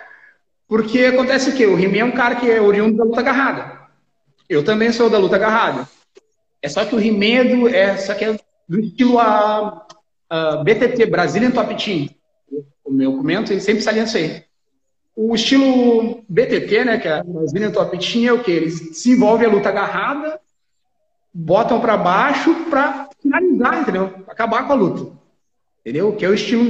Porque acontece o quê? O He-Man é um cara que é oriundo da luta agarrada. Eu também sou da luta agarrada. É só que o He-Man é, é, só que é do estilo a, a BTT, Brazilian Top Team. O meu comento, ele sempre aí. O estilo BTT, né, que é a Brazilian Top Team, é o que? Eles desenvolvem a luta agarrada, botam para baixo para finalizar, entendeu? Acabar com a luta. Entendeu? Que é o estilo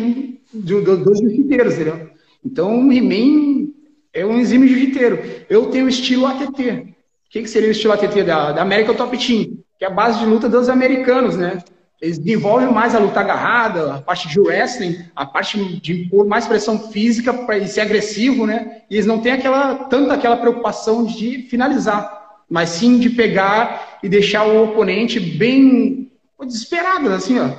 do, do, dos jiu-jiteiros, entendeu? Então, o He-Man é um exímio jiu-jiteiro. Eu tenho o estilo ATT. O que, que seria o estilo ATT da, da American Top Team? Que é a base de luta dos americanos, né? Eles desenvolvem mais a luta agarrada, a parte de wrestling, a parte de impor mais pressão física para ser agressivo, né? E eles não têm aquela, tanto aquela preocupação de finalizar, mas sim de pegar e deixar o oponente bem desesperado, assim, ó.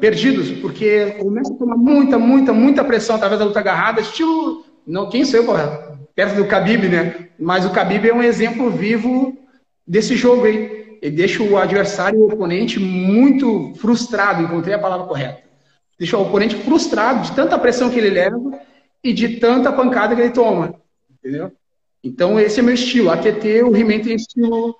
Perdidos, porque começa a tomar muita, muita, muita pressão através da luta agarrada, estilo. Não, quem sou eu, perto do Khabib, né? Mas o Khabib é um exemplo vivo desse jogo aí ele deixa o adversário, o oponente, muito frustrado, encontrei a palavra correta. Deixa o oponente frustrado de tanta pressão que ele leva e de tanta pancada que ele toma. Entendeu? Então, esse é meu estilo. ATT, o He-Man tem estilo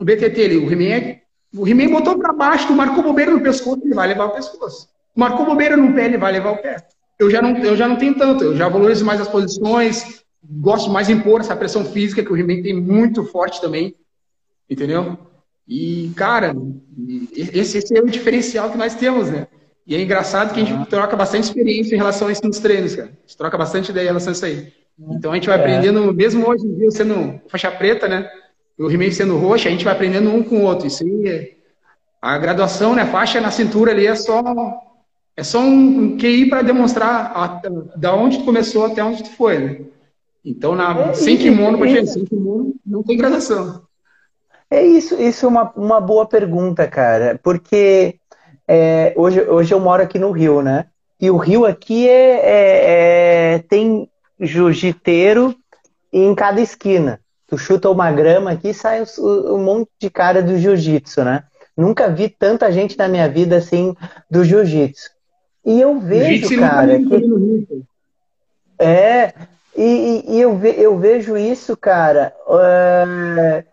BTT. Ele, o He-Man é, o He botou para baixo, marcou bobeira no pescoço, ele vai levar o pescoço. Marcou bobeira no pé, ele vai levar o pé. Eu já não, eu já não tenho tanto, eu já valorizo mais as posições, gosto mais de impor essa pressão física que o He-Man tem muito forte também. Entendeu? E, cara, esse, esse, é o diferencial que nós temos, né? E é engraçado que a gente troca bastante experiência em relação a isso nos treinos, cara. A gente troca bastante ideia em relação a isso aí. Então a gente vai é. aprendendo, mesmo hoje em dia sendo faixa preta, né? O He-Man sendo roxa, a gente vai aprendendo um com o outro. Isso aí é... A graduação, né? Faixa na cintura ali é só é só um QI para demonstrar a, da onde tu começou até onde tu foi, né? Então, na, é, sem kimono, para sem kimono, não tem graduação. É isso, isso é uma, uma boa pergunta, cara, porque é, hoje, hoje eu moro aqui no Rio, né? E o Rio aqui é, é, é jiu-jiteiro em cada esquina. Tu chuta uma grama aqui e sai um, monte de cara do jiu-jitsu, né? Nunca vi tanta gente na minha vida assim do jiu-jitsu. E eu vejo, cara, que... É, e, e, eu, ve, eu vejo isso, cara, uh,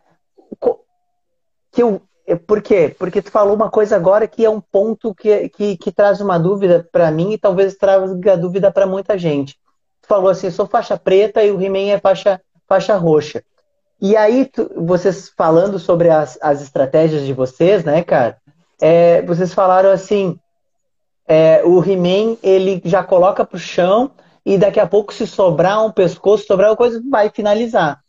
que eu. Por quê? Porque tu falou uma coisa agora que é um ponto que, que, que traz uma dúvida para mim e talvez traga dúvida para muita gente. Tu falou assim, sou faixa preta e o He-Man é faixa, faixa roxa. E aí, tu, vocês falando sobre as, as estratégias de vocês, né, cara? É, vocês falaram assim, é, o He-Man, ele já coloca pro chão e daqui a pouco, se sobrar um pescoço, sobrar uma coisa, vai finalizar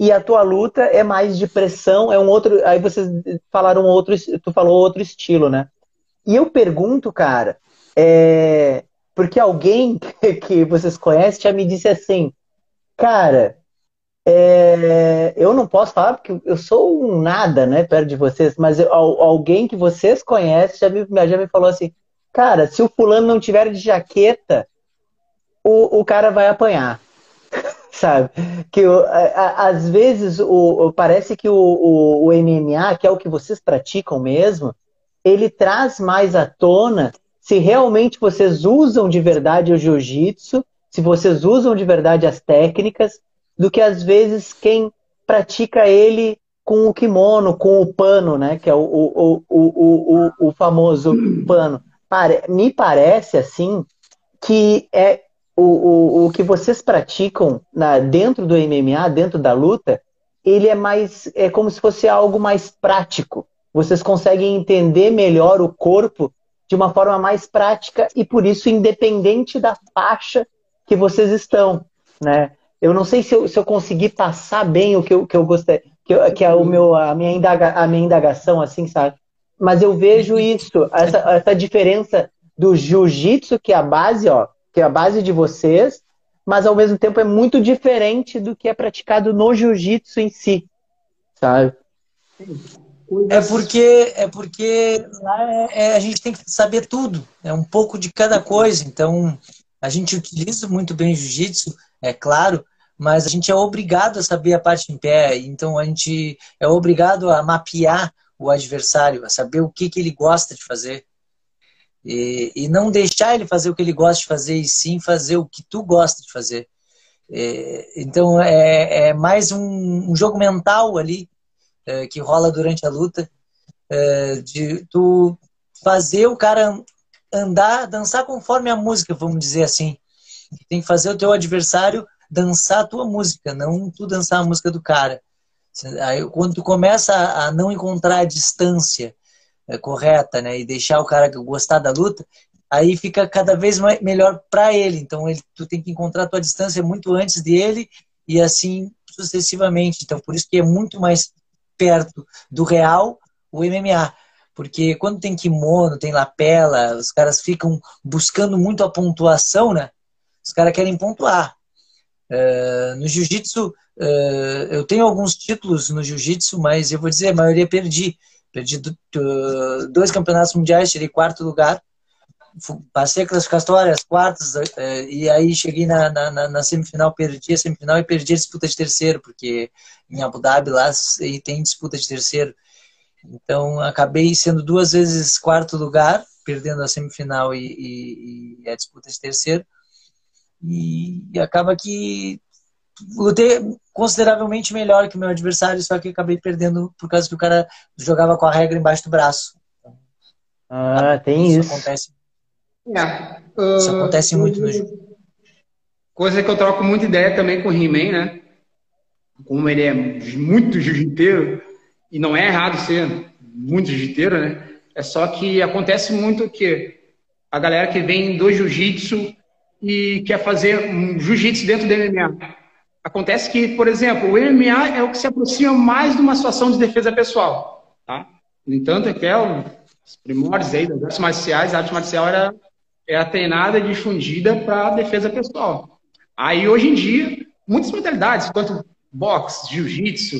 e a tua luta é mais de pressão, é um outro. Aí vocês falaram outro, tu falou outro estilo, né? E eu pergunto, cara, é, porque alguém *laughs* que, vocês conhecem já me disse assim, cara, é, eu não posso falar porque eu sou um nada, né, perto de vocês, mas eu, alguém que vocês conhecem já me, já me falou assim, cara, se o fulano não tiver de jaqueta, o, o cara vai apanhar. Sabe? Que às vezes o, parece que o, o, o MMA, que é o que vocês praticam mesmo, ele traz mais à tona se realmente vocês usam de verdade o jiu-jitsu, se vocês usam de verdade as técnicas, do que às vezes quem pratica ele com o kimono, com o pano, né? Que é o, o, o, o, o famoso pano. Me parece assim que é o, o, o que vocês praticam na, dentro do MMA, dentro da luta, ele é mais é como se fosse algo mais prático. Vocês conseguem entender melhor o corpo de uma forma mais prática e por isso independente da faixa que vocês estão, né? Eu não sei se eu, se eu consegui passar bem o que eu, que eu gostei, que, que é o meu, a, minha indaga, a minha indagação, assim, sabe? Mas eu vejo isso, essa, essa diferença do jiu-jitsu, que é a base, ó, que é a base de vocês, mas ao mesmo tempo é muito diferente do que é praticado no jiu-jitsu em si, sabe? É porque, é porque lá é, é, a gente tem que saber tudo, é um pouco de cada coisa. Então, a gente utiliza muito bem jiu-jitsu, é claro, mas a gente é obrigado a saber a parte em pé. Então, a gente é obrigado a mapear o adversário, a saber o que, que ele gosta de fazer. E, e não deixar ele fazer o que ele gosta de fazer, e sim fazer o que tu gosta de fazer. É, então, é, é mais um, um jogo mental ali é, que rola durante a luta, é, de tu fazer o cara andar, dançar conforme a música, vamos dizer assim. Tem que fazer o teu adversário dançar a tua música, não tu dançar a música do cara. Aí, quando tu começa a não encontrar a distância correta, né, e deixar o cara gostar da luta, aí fica cada vez mais, melhor para ele. Então, ele, tu tem que encontrar a tua distância muito antes dele e assim sucessivamente. Então, por isso que é muito mais perto do real o MMA. Porque quando tem kimono, tem lapela, os caras ficam buscando muito a pontuação, né? Os caras querem pontuar. Uh, no jiu-jitsu, uh, eu tenho alguns títulos no jiu-jitsu, mas eu vou dizer, a maioria perdi. Perdi do, do, dois campeonatos mundiais, tirei quarto lugar. Passei classificatórias, quartas, uh, e aí cheguei na, na, na, semifinal, perdi a semifinal e perdi a disputa de terceiro, porque em Abu Dhabi lá tem disputa de terceiro. Então, acabei sendo duas vezes quarto lugar, perdendo a semifinal e, e, e a disputa de terceiro. E, e, acaba que lutei consideravelmente melhor que o meu adversário, só que acabei perdendo por causa que o cara jogava com a regra embaixo do braço. Ah, tem isso. Isso acontece, é, uh, isso acontece muito no jogo. Coisa que eu troco muita ideia também com o He-Man, né? Como ele é muito jiu-jiteiro, e não é errado ser muito jiu-jiteiro, né? É só que acontece muito que a galera que vem do jiu-jitsu e quer fazer um jiu-jitsu dentro do MMA. Acontece que, por exemplo, o MMA é o que se aproxima mais de uma situação de defesa pessoal, tá? No entanto, é que é os primórdios aí das artes marciais, a arte marcial era, era treinada e difundida para defesa pessoal. Aí, hoje em dia, muitas modalidades, quanto boxe, jiu-jitsu,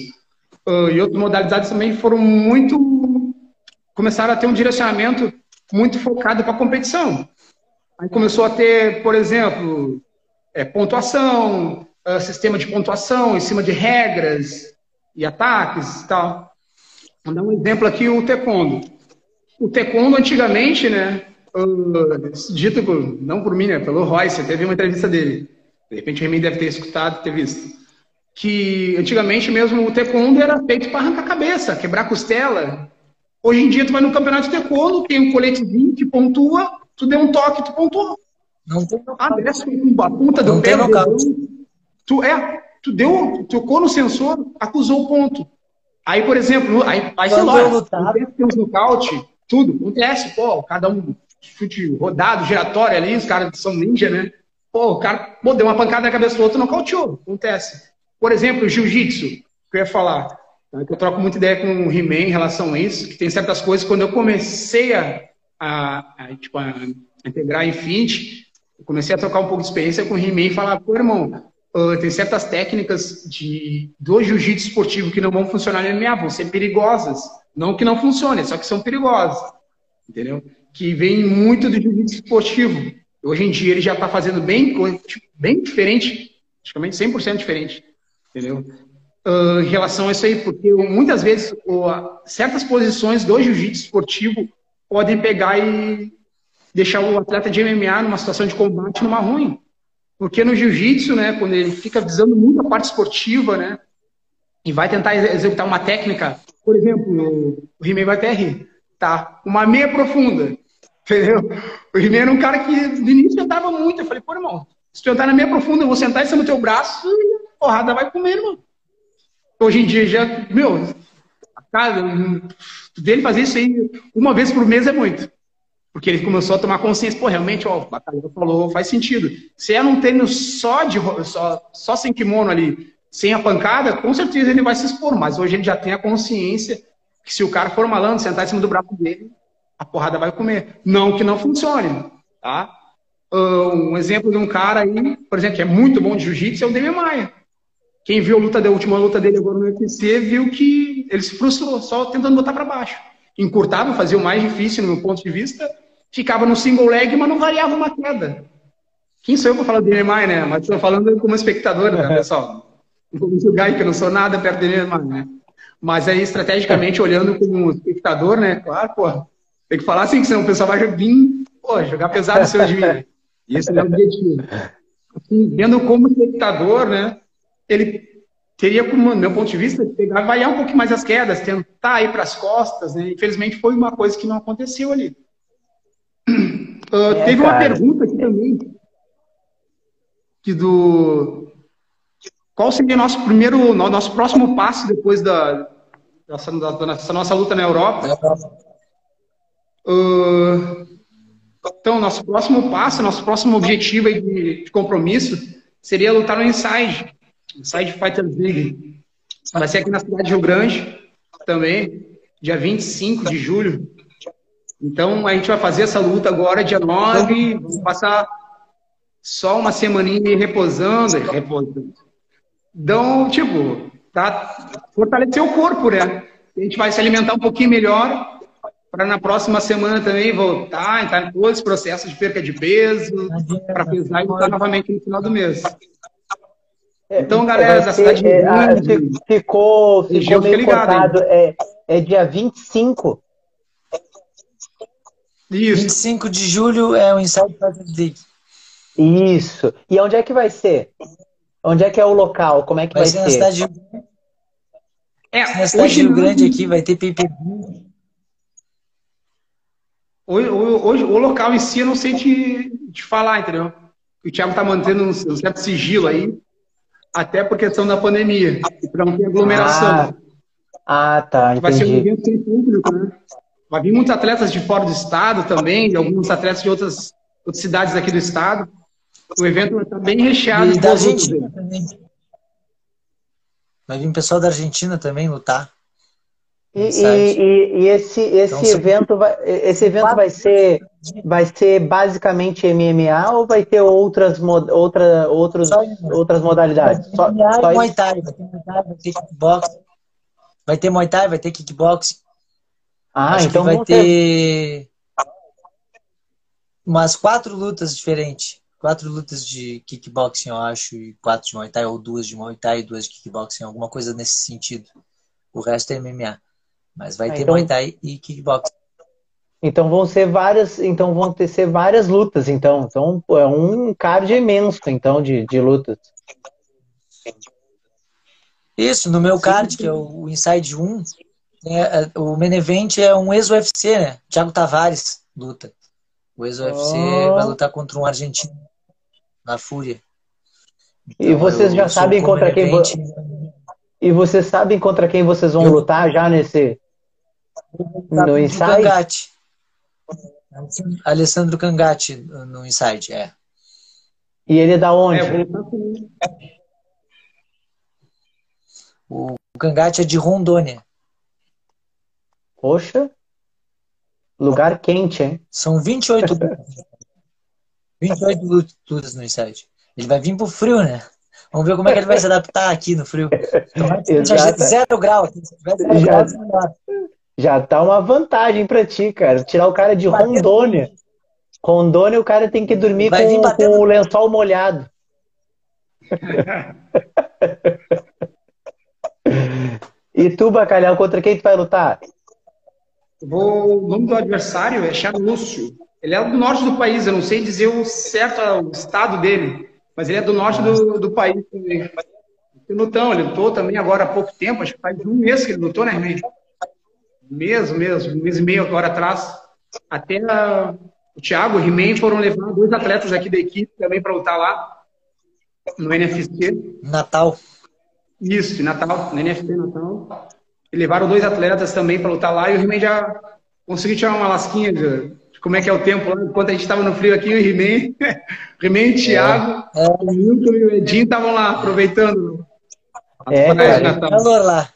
uh, e outras modalidades também foram muito. começaram a ter um direcionamento muito focado para competição. Aí começou a ter, por exemplo, é, pontuação, uh, sistema de pontuação em cima de regras e ataques e tal. Vou dar um exemplo aqui, o taekwondo. O taekwondo, antigamente, né, uh, dito por, não por mim, né, pelo Royce, teve uma entrevista dele. De repente o Remy deve ter escutado, ter visto que antigamente mesmo o taekwondo era feito para arrancar cabeça, quebrar costela. Hoje em dia tu vai no campeonato de taekwondo, tem um coletezinho que pontua, tu deu um toque, tu pontuou. Não tem ah, desce com a ponta do pé, tu é, tu deu, tocou no sensor, acusou o ponto. Aí, por exemplo, aí, aí sei lá, tem uns nocaute, tudo, acontece, pô, cada um chute rodado, giratório ali, os caras são ninja, né? Pô, o cara pô, deu uma pancada na cabeça do outro, nocauteou, acontece. Por exemplo, jiu-jitsu, que eu ia falar, né, que eu troco muita ideia com o He-Man em relação a isso, que tem certas coisas, quando eu comecei a, a, a, tipo, a integrar Infinity, eu comecei a trocar um pouco de experiência com o He-Man e falar, pô, irmão, uh, tem certas técnicas de, do jiu-jitsu esportivo que não vão funcionar no MMA, vão ser perigosas. Não que não funcione, só que são perigosas. Entendeu? Que vem muito do jiu-jitsu esportivo. Hoje em dia ele já está fazendo bem, tipo, bem diferente, praticamente 100% diferente. Entendeu? Uh, em relação a isso aí, porque muitas vezes uh, certas posições do jiu-jitsu esportivo podem pegar e deixar o atleta de MMA numa situação de combate numa ruim. Porque no jiu-jitsu, né, quando ele fica visando muito a parte esportiva, né, e vai tentar executar uma técnica, por exemplo, o He-Man vai até rir, tá? Uma meia profunda, *laughs* entendeu? O He-Man era um cara que no início andava muito, eu falei, pô, irmão, se tu entrar na meia profunda, eu vou sentar cima do teu braço e a porrada vai comer, irmão. Hoje em dia já, meu, cara, dele fazer isso aí uma vez por mês é muito. Porque ele começou a tomar consciência, pô, realmente, ó, o Batalha falou, faz sentido. Se é num treino só, de, só, só sem kimono ali, sem a pancada, com certeza ele vai se expor. Mas hoje ele já tem a consciência que se o cara for malandro, sentar em cima do braço dele, a porrada vai comer. Não que não funcione, tá? Um exemplo de um cara aí, por exemplo, que é muito bom de jiu-jitsu é o Demian Maia. Quem viu a luta da última luta dele agora no UFC viu que ele se frustrou, só tentando botar para baixo encurtava, fazia o mais difícil no meu ponto de vista, ficava no single leg, mas não variava uma queda. Quem sou eu para falar do Neymar, né? Mas estou falando como espectador, né, *laughs* pessoal? Não vou julgar que eu não sou nada perto do Neymar, né? Mas aí, estrategicamente, olhando como espectador, né? Claro, pô, tem que falar assim, que senão o pessoal vai vir, pô, jogar pesado no seu dia. *laughs* Isso é o objetivo. Assim, vendo como espectador, né? Ele teria, como, meu ponto de vista, pegar, variar um pouquinho mais as quedas, tentar ir para as costas. Né? Infelizmente, foi uma coisa que não aconteceu ali. Uh, *clears throat* é, teve cara. uma pergunta aqui também, que do qual seria nosso primeiro, nosso próximo passo depois da, dessa, da, dessa nossa luta na Europa? Uh, então, nosso próximo passo, nosso próximo objetivo de, de compromisso seria lutar no Inside. Side Fighters League. Vai ser aqui na cidade de Rio Grande também, dia 25 de julho. Então a gente vai fazer essa luta agora, dia 9, vamos passar só uma semaninha reposando, reposando. Então, tipo, tá fortalecer o corpo, né? A gente vai se alimentar um pouquinho melhor para na próxima semana também voltar, entrar em todos os processos de perca de peso, para pesar e voltar novamente no final do mês. É, então, galera, da cidade é, de ficou, ficou meio ligado, é, é dia 25. Isso. 25 de julho é o Inside Patrick. Isso. E onde é que vai ser? Onde é que é o local? Como é que vai, vai ser? Na cidade, de... é, na cidade de Rio Grande aqui vai ter PPB. Hoje, hoje, o local em si eu não sei te, te falar, entendeu? O Thiago tá mantendo um certo sigilo aí até por questão da pandemia, para não ter aglomeração. Ah, ah tá, entendi. Vai ser um evento sem público, né? Vai vir muitos atletas de fora do estado também, alguns atletas de outras, outras cidades aqui do estado. O evento vai estar bem recheado. E da Argentina também. Vai vir pessoal da Argentina também lutar. E, e, e, esse, esse então, evento, vai, esse evento vai ser, vai ser basicamente MMA ou vai ter outras, outra, outros, outras modalidades? Só, só Muay Thai, vai ter Muay Thai, vai ter kickbox. Vai ter Muay Thai, vai ter kickbox. Ah, Acho então vai ter umas quatro lutas diferentes. Quatro lutas de kickboxing, eu acho, e quatro de Muay Thai, ou duas de Muay Thai e duas de kickboxing, alguma coisa nesse sentido. O resto é MMA. Mas vai ah, ter então... Muay Thai e kickboxing. Então vão ser várias, então vão ter ser várias lutas, então. Então é um card imenso, então, de, de lutas. Isso, no meu card, que é o Inside 1, é, é, o main event é um ex-UFC, né? Thiago Tavares luta. O ex-UFC oh. vai lutar contra um argentino na Fúria. Então, e vocês já sabem contra quem... Event... E vocês sabem contra quem vocês vão eu... lutar já nesse no Inside? Alessandro Cangatti no Inside, é. E ele é da onde? É, o Cangatti é de Rondônia. Poxa. Lugar quente, hein? São 28 lutas. 28 lutas no Inside. Ele vai vir pro frio, né? Vamos ver como é que ele vai se adaptar aqui no frio. Exato. Zero grau. Zero já, já tá uma vantagem para ti, cara. Tirar o cara de Rondônia. Rondônia, o cara tem que dormir com, com o lençol molhado. *laughs* e tu, Bacalhau, contra quem tu vai lutar? Vou, o nome do adversário é Charles Lúcio. Ele é do norte do país, eu não sei dizer o certo o estado dele, mas ele é do norte do, do país também. Lutão, ele lutou também agora há pouco tempo, acho que faz um mês que ele lutou, né, Hermínio? Mesmo, mesmo, um mês e meio agora atrás. Até a, o Thiago e o He-Man foram levar dois atletas aqui da equipe também para lutar lá, no NFC. Natal. Isso, Natal, no NFC Natal. E levaram dois atletas também para lutar lá e o He-Man já conseguiu tirar uma lasquinha de, como é que é o tempo lá. Enquanto a gente estava no frio aqui, o He-Man, *laughs* He-Man, Thiago, é. o Milton e o Edinho estavam lá aproveitando. É, cara. Calor lá.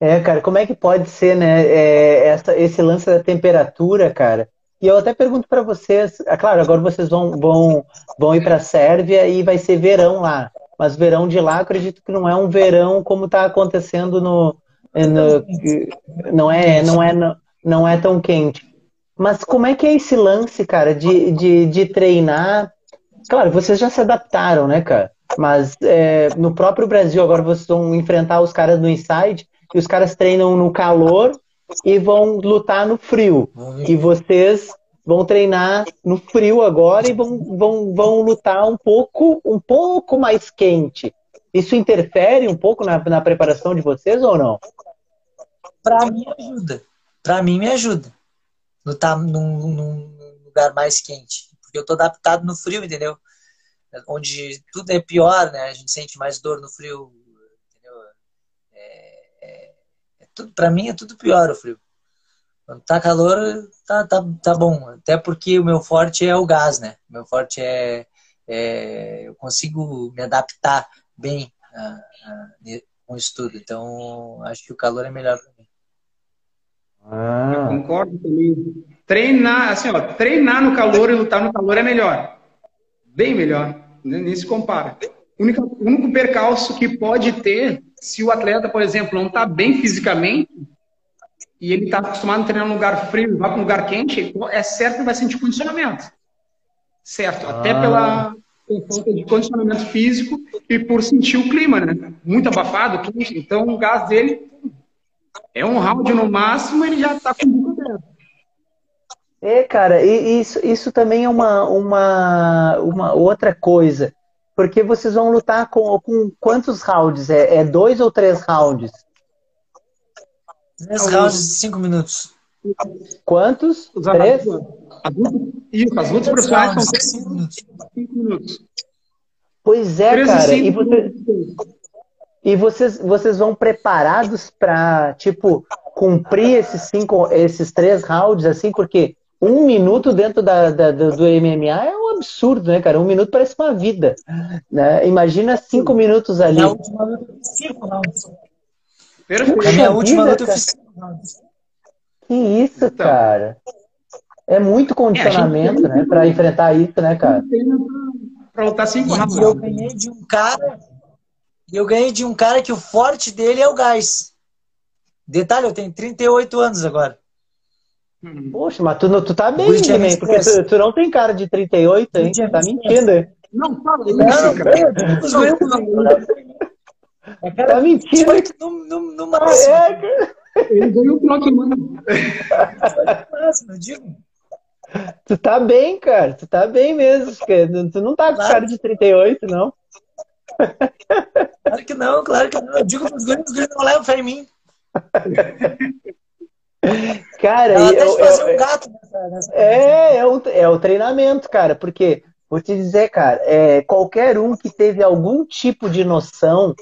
É, cara, como é que pode ser, né? É, essa, esse lance da temperatura, cara. E eu até pergunto para vocês, é claro, agora vocês vão, vão, vão ir para a Sérvia e vai ser verão lá. Mas verão de lá, acredito que não é um verão como está acontecendo no, no, não é, não é, não é tão quente. Mas como é que é esse lance, cara, de, de, de treinar? Claro, vocês já se adaptaram, né, cara? Mas é, no próprio Brasil, agora vocês vão enfrentar os caras no inside, e os caras treinam no calor e vão lutar no frio. E vocês vão treinar no frio agora e vão, vão, vão lutar um pouco, um pouco mais quente. Isso interfere um pouco na, na preparação de vocês ou não? Para mim ajuda. Para mim me ajuda. Lutar num, num lugar mais quente. Porque eu tô adaptado no frio, entendeu? Onde tudo é pior, né? A gente sente mais dor no frio, entendeu? É, é, é tudo, para mim é tudo pior o frio. Quando tá calor, tá, tá, tá bom. Até porque o meu forte é o gás, né? O meu forte é, é eu consigo me adaptar bem a, a, com isso tudo. Então, acho que o calor é melhor para mim. Ah. Eu concordo também. Treinar, assim, ó, treinar no calor e lutar no calor é melhor. Bem melhor. Nem se compara. O único, percalço que pode ter, se o atleta, por exemplo, não está bem fisicamente, e ele está acostumado a treinar num lugar frio vai para um lugar quente, é certo que vai sentir condicionamento. Certo. Até ah. pela, falta de condicionamento físico e por sentir o clima, né? Muito abafado, quente. Então o gás dele é um round no máximo, ele já está com o bico aberto. É, cara, e isso, isso também é uma, uma, uma outra coisa. Porque vocês vão lutar com, com quantos rounds? É, é dois ou três rounds? Três rounds de cinco minutos. Quantos? Três? Isso, as lutas profissionais são cinco minutos. cinco minutos. Pois é, cara. E, você, e vocês, vocês vão preparados para, tipo, cumprir esses cinco, esses três rounds, assim, porque um minuto dentro da, da, do MMA é um absurdo, né, cara? Um minuto parece uma vida. Né? Imagina cinco minutos ali. Na última luta, cinco rounds. Perfeito. Na minha última luta, eu fiz cinco rounds. Que isso, então, cara. É muito condicionamento, é, né? Pra enfrentar isso, né, cara? Pra lutar cinco rounds. Eu ganhei de um cara. Eu ganhei de um cara que o forte dele é o gás. Detalhe, eu tenho 38 anos agora. Hum. Poxa, mas tu, tu tá bem, também, porque tu, tu, não tem cara de 38, hein? Tá mentindo. Não, fala isso, não, cara. Tá mentindo. No, no, no máximo. É, cara. Ele ganhou o final mano. *laughs* Tu tá bem, cara. Tu tá bem mesmo. Tu não tá com claro. cara de 38, não. Claro que não, claro que não. Eu digo pros os guris não levam fé em mim. *laughs* Cara, Ela eu, eu, um gato nessa, nessa é, é o, é o treinamento, cara, porque vou te dizer, cara, é, qualquer um que teve algum tipo de noção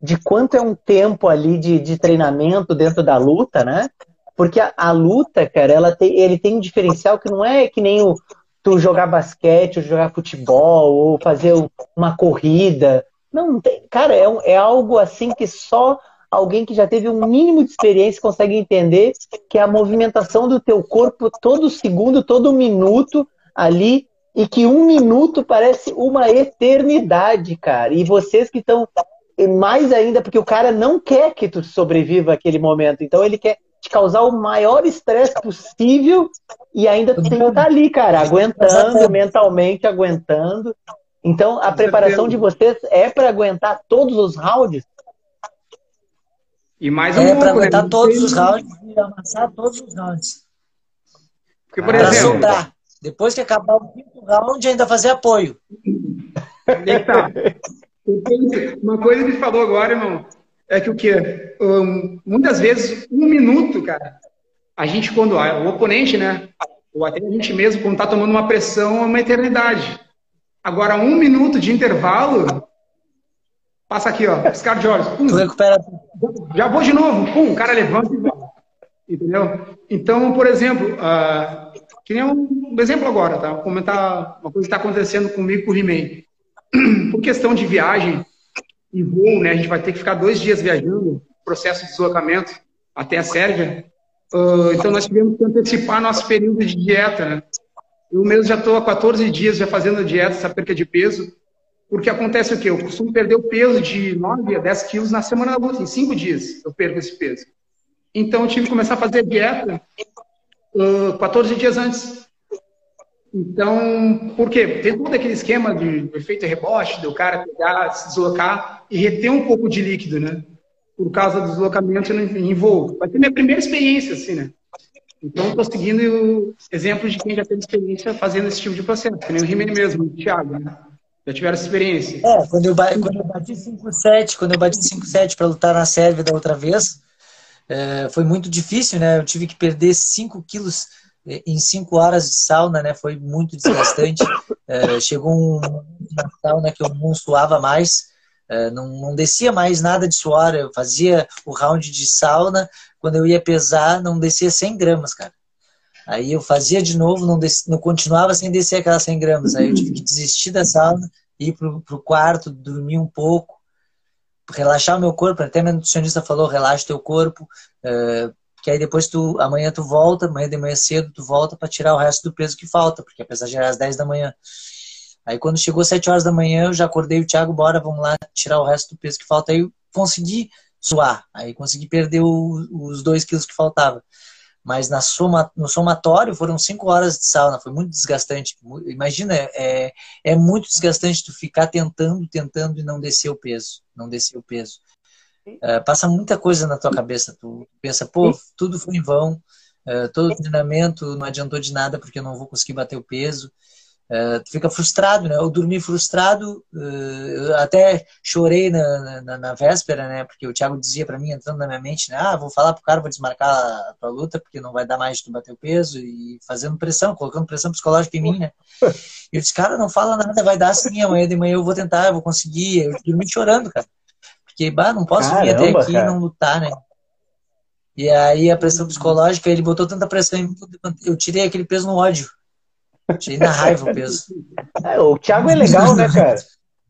de quanto é um tempo ali de, de treinamento dentro da luta, né? Porque a, a, luta, cara, ela tem, ele tem um diferencial que não é que nem o, tu jogar basquete, ou jogar futebol, ou fazer uma corrida. Não, tem, cara, é, é algo assim que só alguém que já teve um mínimo de experiência consegue entender que é a movimentação do teu corpo todo segundo, todo minuto ali e que um minuto parece uma eternidade, cara. E vocês que estão mais ainda, porque o cara não quer que tu sobreviva aquele momento. Então ele quer te causar o maior estresse possível e ainda tu tem que estar ali, cara, aguentando, mentalmente aguentando. Então a preparação de vocês é para aguentar todos os rounds? E mais um é para aguentar né? todos os rounds e amassar todos os rounds. Porque, por pra exemplo, sobrar. Depois que acabar o quinto round, ainda fazer apoio. Tá. Uma coisa que ele falou agora, irmão, é que o quê? Um, muitas vezes, um minuto, cara, a gente, quando o oponente, né? Ou até a gente mesmo, quando tá tomando uma pressão, é uma eternidade. Agora, um minuto de intervalo, passa aqui, ó, piscar de olhos. Pum, recupera. Já vou de novo, pum, o cara levanta e vai. Entendeu? Então, por exemplo, uh, que nem um, exemplo agora, tá? Vou comentar uma coisa que está acontecendo comigo com o He-Man. *clears throat* Por questão de viagem e voo, né? A gente vai ter que ficar dois dias viajando, processo de deslocamento até a Sérvia. Uh, então, nós tivemos que antecipar nosso período de dieta, né? Eu mesmo já estou há 14 dias já fazendo dieta, essa perca de peso, porque acontece o quê? Eu costumo perder o peso de 9 a 10 quilos na semana da luta, em 5 dias eu perco esse peso. Então, eu tive que começar a fazer dieta uh, 14 dias antes. Então, por quê? Tem todo aquele esquema de efeito rebote, do cara pegar, se deslocar e reter um pouco de líquido, né? Por causa do deslocamento em voo. Vai ser minha primeira experiência, assim, né? Então, estou seguindo exemplos de quem já teve experiência fazendo esse tipo de processo, que nem o Rimene mesmo, o Thiago, né? Já tiveram experiência. É, quando eu, quando eu bati 5-7, quando eu bati 5-7 para lutar na Sérvia da outra vez, é, foi muito difícil, né? Eu tive que perder 5 quilos é, em 5 horas de sauna, né? Foi muito desgastante. É, chegou um na sauna que eu não suava mais, é, não, não descia mais nada de suor. Eu fazia o round de sauna, quando eu ia pesar, não descia 100 gramas, cara. Aí eu fazia de novo, não, não continuava sem descer aquelas 100 gramas. Aí eu tive que desistir da sauna, ir pro, pro quarto, dormir um pouco, relaxar o meu corpo, até minha nutricionista falou, relaxa teu corpo, uh, que aí depois tu, amanhã tu volta, amanhã de manhã cedo tu volta para tirar o resto do peso que falta, porque apesar de era às 10 da manhã. Aí quando chegou 7 horas da manhã, eu já acordei o Thiago, bora, vamos lá tirar o resto do peso que falta. Aí eu consegui suar, aí consegui perder o, os 2 quilos que faltava. Mas na soma, no somatório foram 5 horas de sauna, foi muito desgastante. Imagina, é, é muito desgastante tu ficar tentando, tentando e não descer o peso não descer o peso. Uh, passa muita coisa na tua cabeça. Tu pensa, pô, tudo foi em vão, uh, todo o treinamento não adiantou de nada porque eu não vou conseguir bater o peso. Uh, tu fica frustrado, né? Eu dormi frustrado, eu até chorei na, na, na, véspera, né? Porque o Thiago dizia para mim, entrando na minha mente, né? Ah, vou falar pro cara, vou desmarcar a tua luta porque não vai dar mais de tu bater o peso e fazendo pressão, colocando pressão psicológica em mim, né? E *laughs* eu disse, cara, não fala nada, vai dar sim, amanhã de manhã eu vou tentar, eu vou conseguir. Eu dormi chorando, cara. Porque, bah, não posso Caramba, vir até aqui cara. e não lutar, né? E aí a pressão psicológica, ele botou tanta pressão em mim, eu tirei aquele peso no ódio. Tirei na raiva o peso. É, o Thiago é legal, né, cara?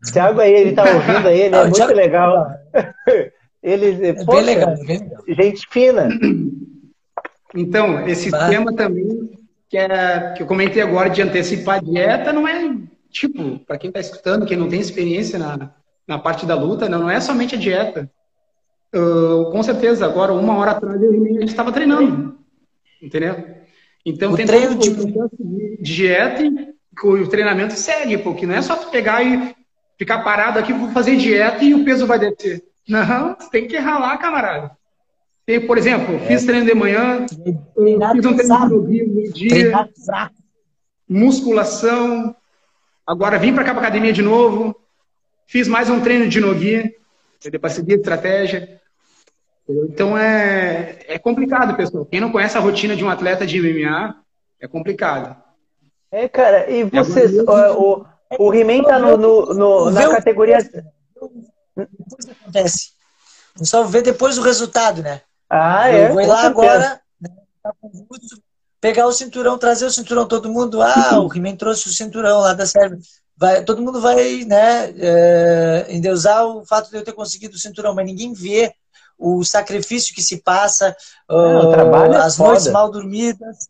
O Thiago aí, ele tá *laughs* ouvindo aí, ele é muito Thiago... legal. *laughs* Ele, é poxa, bem legal, bem legal. Gente fina. Então, esse tema também que, é, que eu comentei agora de antecipar a dieta não é, tipo, para quem está escutando, quem não tem experiência na, na parte da luta, não, não é somente a dieta. Uh, com certeza, agora, uma hora atrás, eu estava treinando. Entendeu? Então, o tem treino de... de dieta e o treinamento segue, porque não é só tu pegar e ficar parado aqui, vou fazer dieta e o peso vai descer. Não, tem que ralar, camarada. Tem, por exemplo, é. fiz treino de manhã, fiz um treino de dia, musculação. Agora vim para cá para academia de novo, fiz mais um treino de noguia, para seguir a estratégia. Então é, é complicado, pessoal. Quem não conhece a rotina de um atleta de MMA, é complicado. É, cara, e vocês, é o, o, o He-Man tá no, no, no, na categoria. Depois acontece. Só ver depois o resultado, né? Ah, é? Eu vou lá agora, né, tá pegar o cinturão, trazer o cinturão, todo mundo, ah, o He-Man trouxe o cinturão lá da Sérvia. Vai, todo mundo vai né, é, endeusar o fato de eu ter conseguido o cinturão, mas ninguém vê o sacrifício que se passa, é, uh, as foda. noites mal dormidas,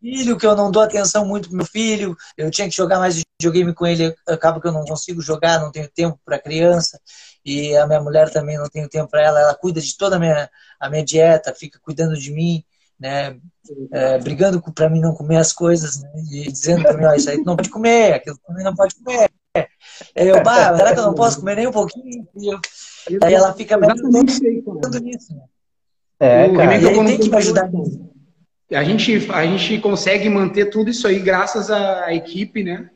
filho, que eu não dou atenção muito pro meu filho, eu tinha que jogar mais videogame com ele, acaba que eu não consigo jogar, não tenho tempo para criança, e a minha mulher também não tenho tempo para ela, ela cuida de toda a minha, a minha dieta, fica cuidando de mim, né, é, brigando para mim não comer as coisas, né, e dizendo para mim, ó, isso aí não pode comer, aquilo também não pode comer. Eu, bah, será que eu não posso comer nem um pouquinho? E eu, aí ela fica me ajudando nisso. Né? É, cara. E ele tem que me ajudar nisso. A gente, a gente consegue manter tudo isso aí graças à equipe, né?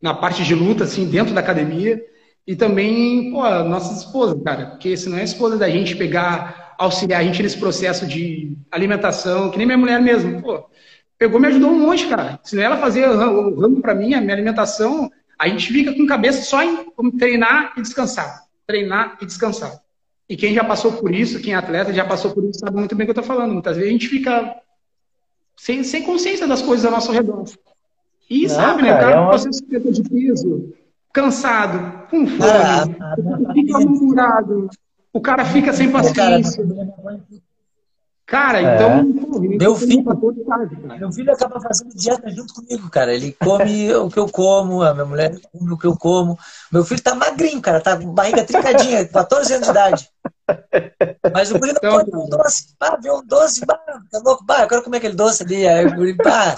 Na parte de luta, assim, dentro da academia. E também, pô, nossa esposa, cara. Porque se não é a esposa da gente pegar, auxiliar a gente nesse processo de alimentação, que nem minha mulher mesmo, pô, pegou me ajudou um monte, cara. Se não ela fazer o ramo para mim, a minha alimentação, a gente fica com cabeça só em treinar e descansar. Treinar e descansar. E quem já passou por isso, quem é atleta, já passou por isso, sabe muito bem o que eu estou falando. Muitas vezes a gente fica sem, sem consciência das coisas ao nosso redor. E Não, sabe, né? O cara é uma... você de peso, cansado, com fome, ah, ah, ah, fica murmurado, o cara fica sem paciência. Cara, é. então. meu filho, meu filho acaba fazendo dieta junto comigo, cara. Ele come *laughs* o que eu como, a minha mulher come o que eu como. Meu filho tá magrinho, cara, tá com barriga trincadinha, *laughs* 14 anos de idade. Mas o guri não então, pode ver um doce. Ah, ver um doce, bah, tá louco, bah, eu quero comer aquele doce ali. Aí o guri, bah.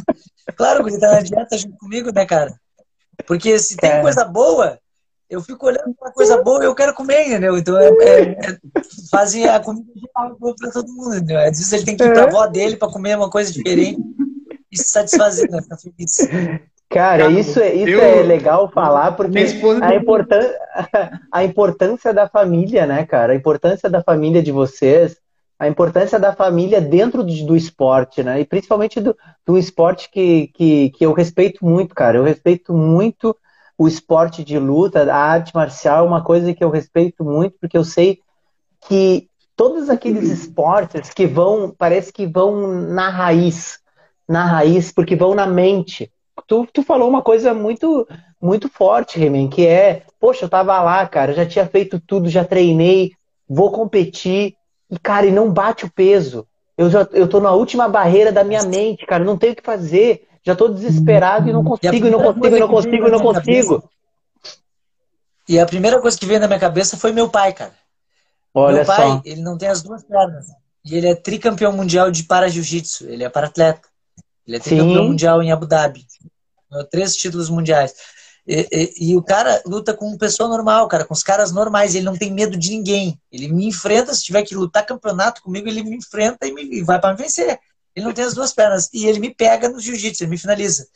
Claro, o guri tá na dieta junto comigo, né, cara? Porque se tem é. coisa boa, eu fico olhando para coisa boa e eu quero comer, entendeu? Então é, é, é fazer a comida geral para todo mundo, entendeu? Às vezes ele tem que ir para a avó dele para comer uma coisa diferente e se satisfazer, né? Ficar feliz. Cara, isso, é, isso eu, é legal falar, porque a, importan *laughs* a importância da família, né, cara? A importância da família de vocês, a importância da família dentro do, do esporte, né? E principalmente do, do esporte que, que, que eu respeito muito, cara. Eu respeito muito o esporte de luta, a arte marcial é uma coisa que eu respeito muito, porque eu sei que todos aqueles esportes que vão, parece que vão na raiz, na raiz, porque vão na mente. Tu, tu falou uma coisa muito muito forte, Remen, que é, poxa, eu tava lá, cara, já tinha feito tudo, já treinei, vou competir, e, cara, e não bate o peso. Eu já eu tô na última barreira da minha mente, cara, não tenho o que fazer já estou desesperado e não consigo, e não consigo, e não consigo, e não consigo. E a primeira coisa que veio na minha cabeça foi meu pai, cara. Olha meu pai, só. ele não tem as duas pernas. E ele é tricampeão mundial de para-jiu-jitsu. Ele é para-atleta. Ele é tricampeão Sim. mundial em Abu Dhabi. Três títulos mundiais. E, e, e, o cara luta com uma pessoa normal, cara, com os caras normais. Ele não tem medo de ninguém. Ele me enfrenta. Se tiver que lutar campeonato comigo, ele me enfrenta e, me, e vai para me vencer. Ele não tem as duas pernas. E ele me pega no jiu-jitsu, ele me finaliza.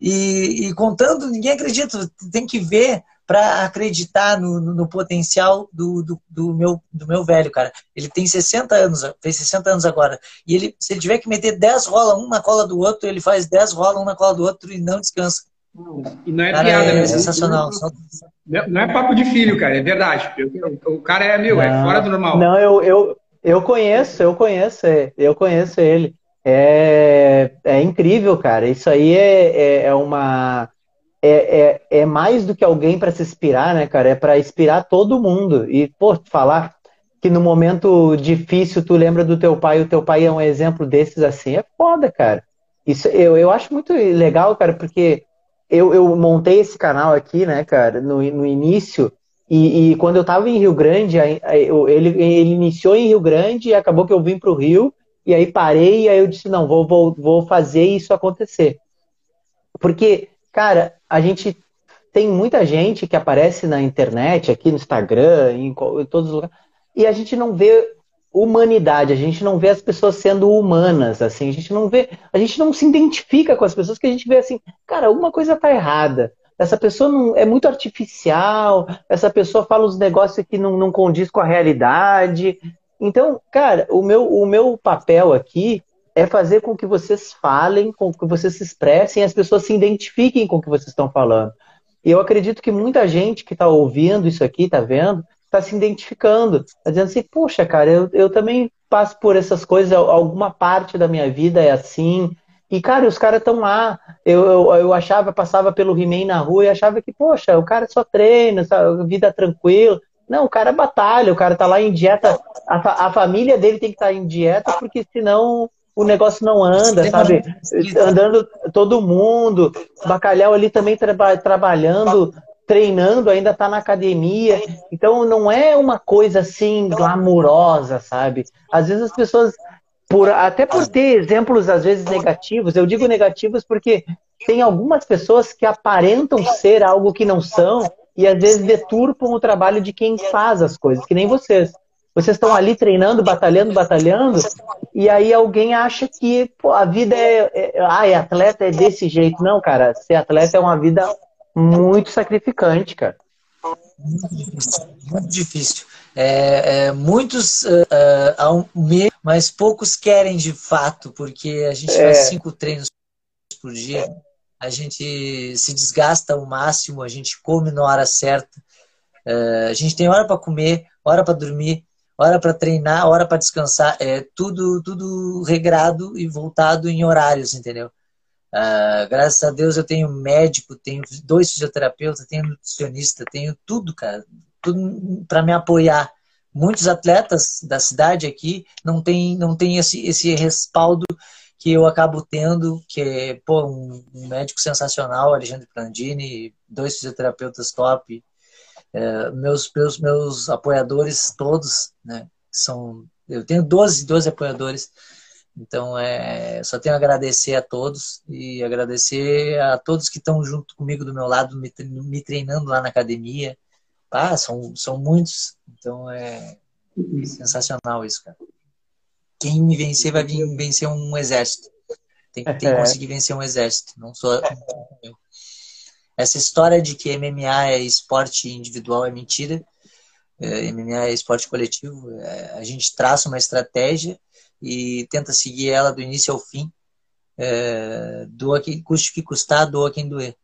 E, e, contando, ninguém acredita. Tem que ver para acreditar no, no, no potencial do, do, do, meu, do meu velho, cara. Ele tem 60 anos, fez 60 anos agora. E ele, se ele tiver que meter 10 rola um na cola do outro, ele faz 10 rola um na cola do outro e não descansa. E não é cara, piada, é né? sensacional. Não, não é papo de filho, cara, é verdade. O cara é meu, é fora do normal. Não, eu, eu, eu conheço, eu conheço, eu conheço ele. É, é incrível, cara. Isso aí é, é, é uma. É, é, é, mais do que alguém para se inspirar, né, cara? É para inspirar todo mundo. E, pô, falar que no momento difícil tu lembra do teu pai, o teu pai é um exemplo desses assim, é foda, cara. Isso eu, eu acho muito legal, cara, porque eu, eu montei esse canal aqui, né, cara, no, no início, e, e quando eu tava em Rio Grande, ele, ele iniciou em Rio Grande e acabou que eu vim pro Rio, e aí parei e aí eu disse, não, vou, vou, vou fazer isso acontecer. Porque, cara, a gente tem muita gente que aparece na internet, aqui no Instagram, em, em todos os lugares, e a gente não vê humanidade, a gente não vê as pessoas sendo humanas, assim, a gente não vê, a gente não se identifica com as pessoas que a gente vê assim, cara, alguma coisa tá errada. Essa pessoa não é muito artificial, essa pessoa fala uns negócios que não, não condiz com a realidade, então, cara, o meu, o meu papel aqui é fazer com que vocês falem, com que vocês se expressem, as pessoas se identifiquem com o que vocês estão falando. E eu acredito que muita gente que está ouvindo isso aqui, está vendo, está se identificando, está dizendo assim, poxa, cara, eu, eu também passo por essas coisas, alguma parte da minha vida é assim. E, cara, os caras estão lá. Eu, eu, eu, achava, passava pelo He-Man na rua e achava que, poxa, o cara só treina, vida tranquila. Não, o cara batalha, o cara tá lá em dieta. A, a família dele tem que estar tá em dieta, porque senão o negócio não anda, sabe? Andando todo mundo, bacalhau ali também tra trabalhando, treinando, ainda tá na academia. Então não é uma coisa assim glamurosa, sabe? Às vezes as pessoas por, até por ter exemplos às vezes negativos, eu digo negativos porque tem algumas pessoas que aparentam ser algo que não são e às vezes deturpam o trabalho de quem faz as coisas, que nem vocês. Vocês estão ali treinando, batalhando, batalhando, e aí alguém acha que pô, a vida é, é. Ah, é atleta é desse jeito. Não, cara, ser atleta é uma vida muito sacrificante, cara. Muito difícil. Muito difícil. É, é, muitos uh, uh, mas poucos querem de fato, porque a gente faz é. cinco treinos por dia, a gente se desgasta ao máximo, a gente come na hora certa, uh, a gente tem hora para comer, hora para dormir, hora para treinar, hora para descansar, é tudo tudo regrado e voltado em horários, entendeu? Uh, graças a Deus eu tenho médico, tenho dois fisioterapeutas, tenho nutricionista, tenho tudo, cara, tudo para me apoiar. Muitos atletas da cidade aqui não tem, não tem esse, esse respaldo que eu acabo tendo, que é pô, um, médico sensacional, Alexandre Prandini, dois fisioterapeutas top, é, meus, meus, meus apoiadores todos, né? São, eu tenho 12, 12 apoiadores, então é, só tenho a agradecer a todos e agradecer a todos que estão junto comigo do meu lado, me, me treinando lá na academia, ah, são, são muitos. Então é sensacional isso, cara. Quem me vencer vai vir vencer um exército. Tem, tem que é. conseguir vencer um exército, não só eu. Essa história de que MMA é esporte individual é mentira. É, MMA é esporte coletivo. É, a gente traça uma estratégia e tenta seguir ela do início ao fim. É, doa quem custe que custar, doa quem doer.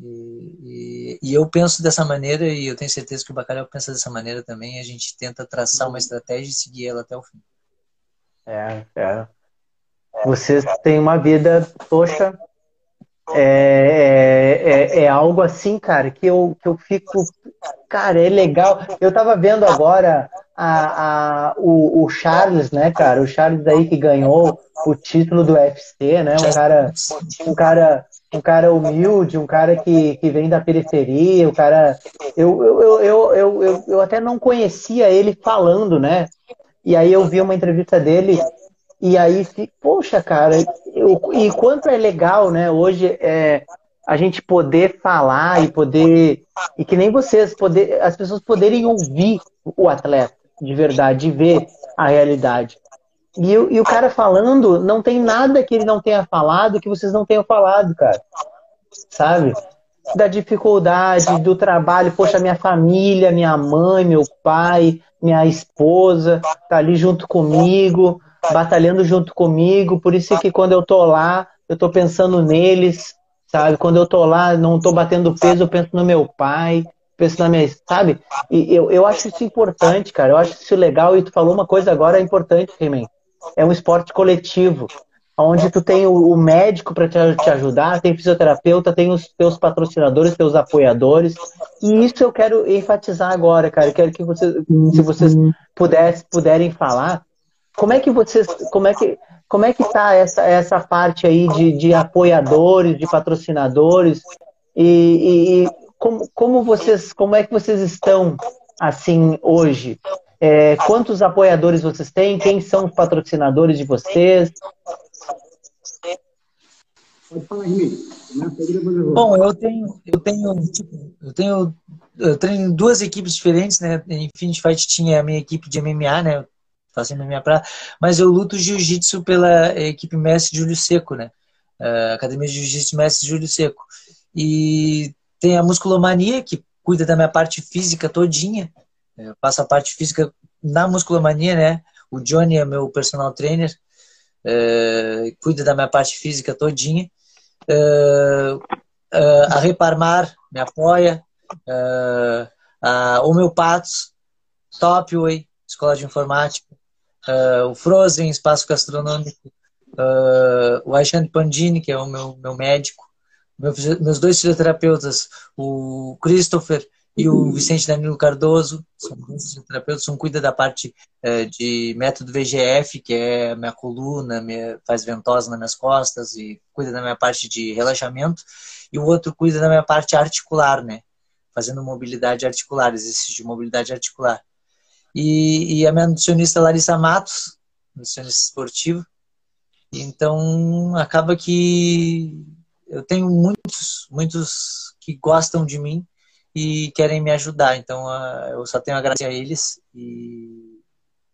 E, e, eu penso dessa maneira e eu tenho certeza que o Bacalhau pensa dessa maneira também. A gente tenta traçar uma estratégia e seguir ela até o fim. É, é. Vocês têm uma vida, poxa, é, é, é, é, algo assim, cara, que eu, que eu fico. Cara, é legal. Eu tava vendo agora a, a, o, o Charles, né, cara? O Charles aí que ganhou o título do UFC, né? Um cara, um cara um cara humilde, um cara que, que vem da periferia, o cara. Eu, eu, eu, eu, eu, eu até não conhecia ele falando, né? E aí eu vi uma entrevista dele e aí, poxa, cara, eu, e quanto é legal, né? Hoje é a gente poder falar e poder e que nem vocês poder as pessoas poderem ouvir o atleta de verdade, ver a realidade. E, e o cara falando, não tem nada que ele não tenha falado que vocês não tenham falado, cara. Sabe? Da dificuldade, do trabalho. Poxa, minha família, minha mãe, meu pai, minha esposa, tá ali junto comigo, batalhando junto comigo. Por isso que quando eu tô lá, eu tô pensando neles, sabe? Quando eu tô lá, não tô batendo peso, eu penso no meu pai, penso na minha, sabe? E eu, eu acho isso importante, cara. Eu acho isso legal. E tu falou uma coisa agora importante, Remen é um esporte coletivo, onde tu tem o, médico para te, ajudar, tem fisioterapeuta, tem os teus patrocinadores, teus apoiadores. E isso eu quero enfatizar agora, cara. Eu quero que vocês, se vocês pudesse, puderem falar, como é que vocês, como é que como é que está essa, essa parte aí de, de apoiadores, de patrocinadores e, e, como, como vocês, como é que vocês estão assim hoje? É, quantos apoiadores vocês têm? Quem são os patrocinadores de vocês? Bom, eu tenho, eu tenho, tipo, eu tenho, eu treino duas equipes diferentes, né? Infinity Fight tinha a minha equipe de MMA, né? Faço MMA pra, mas eu luto Jiu-Jitsu pela equipe Mestre Júlio Seco, né? Academia de Jiu-Jitsu Mestre Júlio Seco. E tem a Musculomania, que cuida da minha parte física todinha, eu é, faço a parte física na musculomania, né? O Johnny é meu personal trainer, é, cuida da minha parte física todinha. É, é, a Reparmar me apoia. A Homeopatos, Topway, Escola de Informática. O Frozen, Espaço Gastronômico. o Aishan Pandini, que é o meu, meu médico. Meu, meus dois fisioterapeutas, o Christopher e o Vicente Danilo Cardoso, são fisioterapeutas, um cuida da parte é, de método VGF, que é minha coluna, minha, faz ventosa nas minhas costas e cuida da minha parte de relaxamento, e o outro cuida da minha parte articular, né? Fazendo mobilidade articular, exercício de mobilidade articular. E, e a minha nutricionista Larissa Matos, nutricionista esportiva. Então, acaba que eu tenho muitos, muitos que gostam de mim e querem me ajudar. Então, uh, eu só tenho a agradecer a eles e,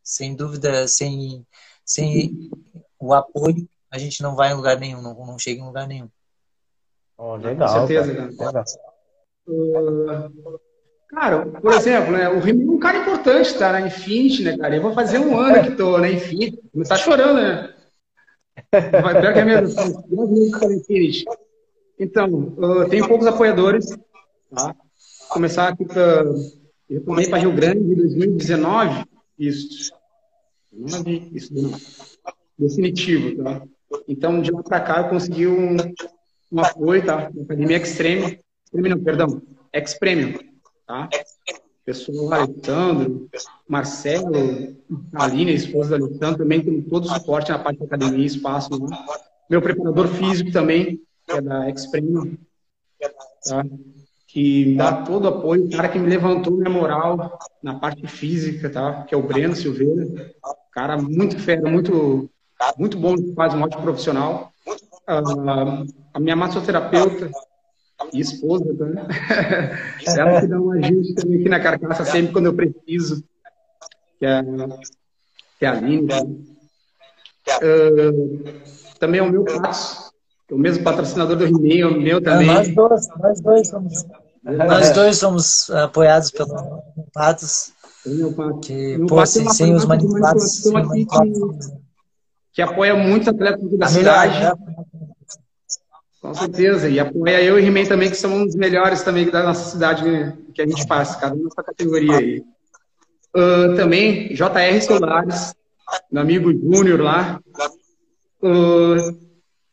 sem dúvida, sem, sem o apoio, a gente não vai em lugar nenhum, não, não chega em lugar nenhum. Oh, legal. Com certeza, cara. Uh, cara, por exemplo, né, o Remy é um cara importante, tá? Na Infinity, né, cara? Eu vou fazer um ano que tô na Infinity. Não tá chorando, né? Vai, pior que é mesmo. Infinity. Então, uh, tenho poucos apoiadores, tá? Começar aqui para. Eu tomei para Rio Grande em 2019. Isso. Não é isso, não. Definitivo, tá? Então, de lá para cá, eu consegui um, um apoio, tá? Na Academia Extreme. Extreme não, perdão. X-Premium, tá? Pessoal Alessandro, Marcelo, Aline, esposa do Alessandro, também tem todo o suporte na parte da academia, espaço. Né? Meu preparador físico também, que é da X-Premium. Tá? Que me dá todo o apoio, o cara que me levantou minha moral na parte física, tá? Que é o Breno Silveira. Cara muito fera, muito, muito bom, faz um ótimo profissional. Uh, a minha massoterapeuta e esposa, tá? *laughs* Ela que dá um ajuste também aqui na carcaça sempre quando eu preciso. Que é, que é a Aline. Tá? Uh, também é o meu passo o mesmo patrocinador do He-Man, o meu também. É, nós dois, nós dois somos. Nós dois somos apoiados pelo Patos. Que, pô, sem, sem os manipulados. Que, que apoia muitos atletas da cidade. Né? Com certeza. E apoia eu e He-Man também, que são um dos melhores também da nossa cidade né? que a gente faz, cada um nessa categoria aí. Uh, também, JR Solares, meu amigo Júnior lá. Uh,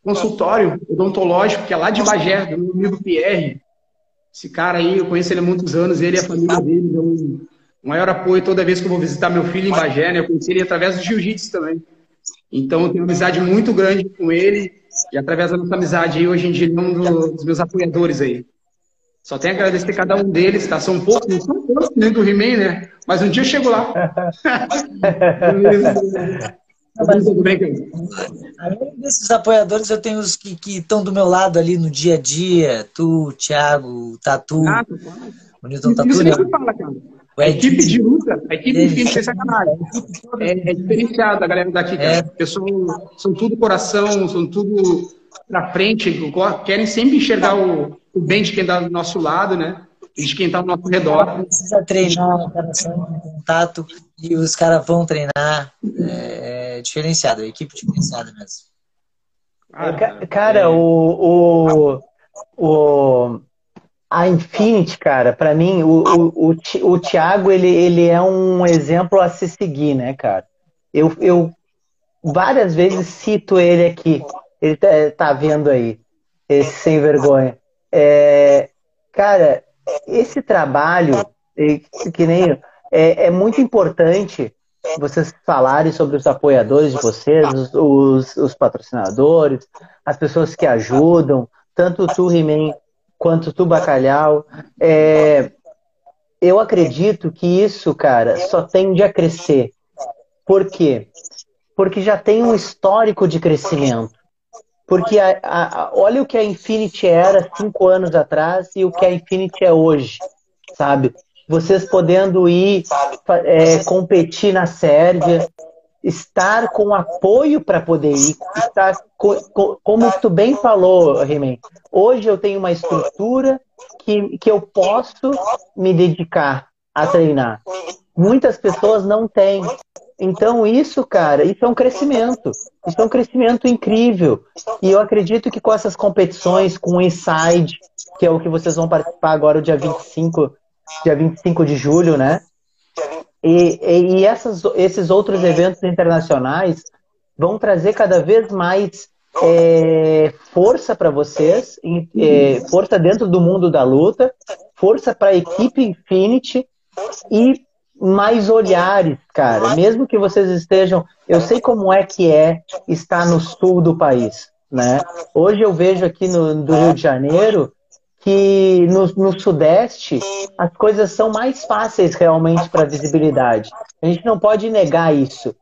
consultório odontológico, que é lá de Bagé, do meu amigo Pierre. Esse cara aí, eu conheço ele há muitos anos, ele e a família dele dão um maior apoio toda vez que eu vou visitar meu filho em Bagé, né? Eu conheci ele através do jiu-jitsu também. Então, eu tenho uma amizade muito grande com ele, e através da nossa amizade aí, hoje em dia, ele é um dos meus apoiadores aí. Só tenho a agradecer a cada um deles, tá? São poucos, não são poucos nem do He-Man, né? Mas um dia eu chego lá. *laughs* *laughs* Mas, além desses apoiadores, eu tenho os que estão do meu lado ali no dia a dia. Tu, Thiago, Tatu, ah, o Newton Tatu. Né? Fala, a equipe de luta, a equipe, enfim, sem sacanagem. É, é diferenciada a galera daqui, cara. É. Pessoal, são tudo coração, são tudo pra frente, querem sempre enxergar o, o bem de quem está do nosso lado, né? E de quem está ao nosso redor. Precisa treinar, o coração em contato, e os caras vão treinar. É, é diferenciado, é equipe diferenciada mesmo. Ah, cara, é... o, o, o, a Infinity, cara, para mim, o, o, o, o Thiago, ele, ele é um exemplo a se seguir, né, cara? Eu, eu várias vezes cito ele aqui. Ele tá, tá vendo aí, esse sem vergonha. É, cara, esse trabalho, que nem é, é muito importante vocês falarem sobre os apoiadores de vocês, os, os, patrocinadores, as pessoas que ajudam, tanto tu, He-Man, quanto tu, Bacalhau. É, eu acredito que isso, cara, só tende a crescer. Por quê? Porque já tem um histórico de crescimento. Porque a, a, olha o que a Infinity era cinco anos atrás e o que a Infinity é hoje, sabe? vocês podendo ir é, competir na Sérvia, estar com apoio para poder ir, estar como tu bem falou, Remen, hoje eu tenho uma estrutura que, que eu posso me dedicar a treinar. Muitas pessoas não têm. Então isso, cara, isso é um crescimento. Isso é um crescimento incrível. E eu acredito que com essas competições, com o Inside, que é o que vocês vão participar agora, o dia 25 dia 25 de julho, né? E, e, e essas, esses outros eventos internacionais vão trazer cada vez mais é, força para vocês, é, força dentro do mundo da luta força para a equipe Infinity e mais olhares, cara. Mesmo que vocês estejam, eu sei como é que é estar no sul do país, né? Hoje eu vejo aqui no do Rio de Janeiro que no, no sudeste as coisas são mais fáceis realmente para visibilidade. A gente não pode negar isso.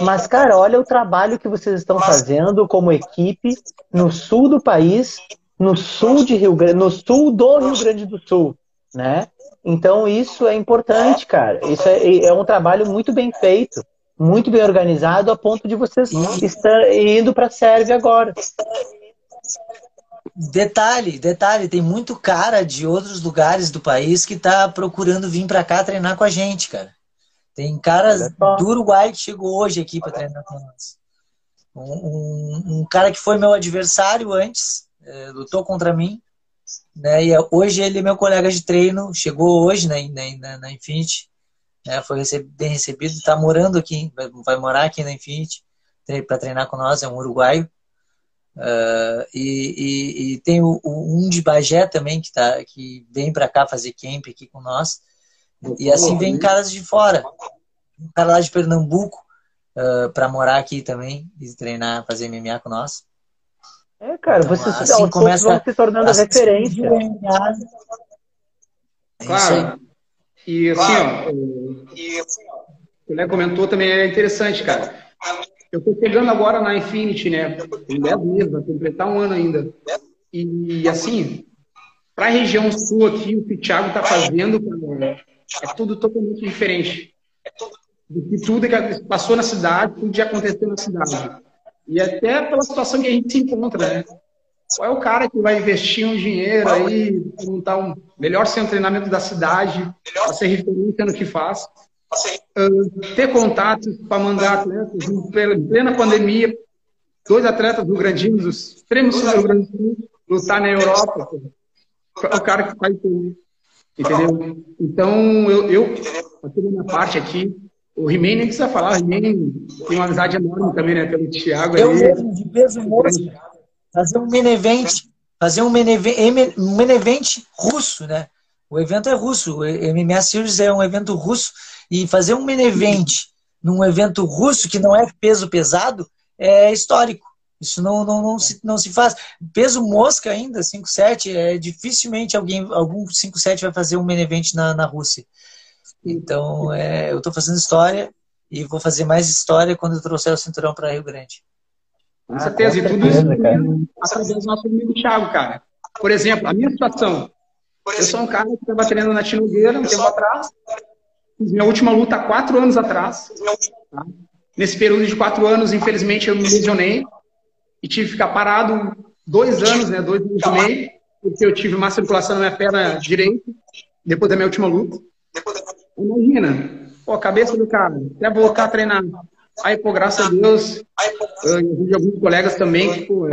Mas, cara, olha o trabalho que vocês estão fazendo como equipe no sul do país, no sul de Rio no sul do Rio Grande do Sul, né? Então isso é importante, cara. Isso é, é um trabalho muito bem feito, muito bem organizado, a ponto de vocês estar indo para a Sérvia agora. Detalhe, detalhe, tem muito cara de outros lugares do país que está procurando vir para cá treinar com a gente, cara. Tem caras do Uruguai que chegou hoje aqui para treinar com nós. Um, um, um, cara que foi meu adversário antes, é, lutou contra mim, né? E hoje ele é meu colega de treino, chegou hoje né, na, na Infinity, né, foi bem recebido, está morando aqui, vai, vai, morar aqui na Infinity para treinar com nós, é um uruguaio. Uh, e, e, e, tem o, o, um de Bagé também que, tá, que vem para cá fazer camp aqui com nós. E assim vem caras de fora. Um cara lá de Pernambuco uh, ah, para morar aqui também e treinar, fazer MMA com nós. É, cara, então, vocês assim, aos começa, vão se tornando assim, referência. É claro. E assim, ó, o que o Léo comentou também é interessante, cara. Eu estou chegando agora na Infinity, né? Tem 10 meses, vai completar um ano ainda. E assim, para a região sul aqui, o que o Thiago está fazendo, cara, é tudo totalmente diferente. Do que tudo que passou na cidade, tudo que aconteceu na cidade. E até pela situação que a gente se encontra, né? Qual é o cara que vai investir um dinheiro aí, montar um melhor centro de treinamento da cidade, para ser referência no que faz? Uh, ter contatos para mandar atletas em plena pandemia, dois atletas do Grandinhos, os extremos do Grande Sul, lutar na Europa. É o cara que faz tudo. Entendeu? Então, eu, eu aqui na parte aqui, o He-Man nem precisa falar, o He-Man tem uma amizade enorme também, né, pelo Thiago. Eu mesmo, de peso moço, fazer um main event, fazer um main event, um russo, né? O evento é russo, o MMA Series é um evento russo, e fazer um main event num evento russo que não é peso pesado é histórico. Isso não, não, não, se, não se faz. Peso mosca ainda, 5,7, é dificilmente alguém, algum 5,7 vai fazer um main event na, na Rússia. Então, é, eu estou fazendo história e vou fazer mais história quando eu trouxer o cinturão para Rio Grande. Com certeza, e tudo isso através do nosso amigo Thiago, cara. Por exemplo, a minha situação. Eu sou um cara que estava treinando na Tinogueira um tempo atrás. Fiz minha última luta há quatro anos atrás. Tá? Nesse período de quatro anos, infelizmente, eu me lesionei e tive que ficar parado dois anos, né? Dois anos e meio, porque eu tive má circulação na minha perna direita, depois da minha última luta. Imagina, pô, a cabeça do cara, até voltar a treinar. Aí, pô, graças a Deus, eu vi alguns colegas também que, pô,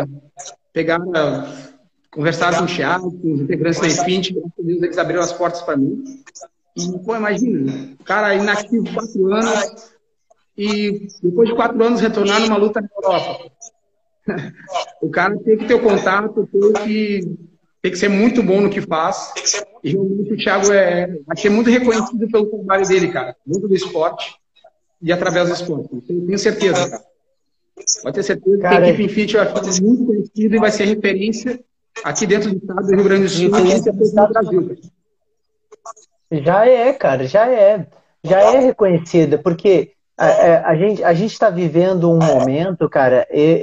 pegaram, conversaram com o Thiago, com os integrantes da Infinity, graças a Deus eles abriram as portas para mim. E, pô, imagina, o cara inativo quatro anos e depois de quatro anos retornar numa luta na Europa. *laughs* o cara tem que ter o contato, tem que, tem que ser muito bom no que faz. E realmente o Thiago é, vai ser muito reconhecido pelo trabalho dele, cara. Muito do esporte e através do esporte. Eu tenho certeza, cara. Pode ter certeza cara, que a equipe Infinity vai ficar muito conhecida e vai ser referência aqui dentro do estado do Rio Grande do Sul e no Brasil. Já é, cara, já é. Já é reconhecida, porque a, a, a, gente a gente está vivendo um momento, cara. Eu,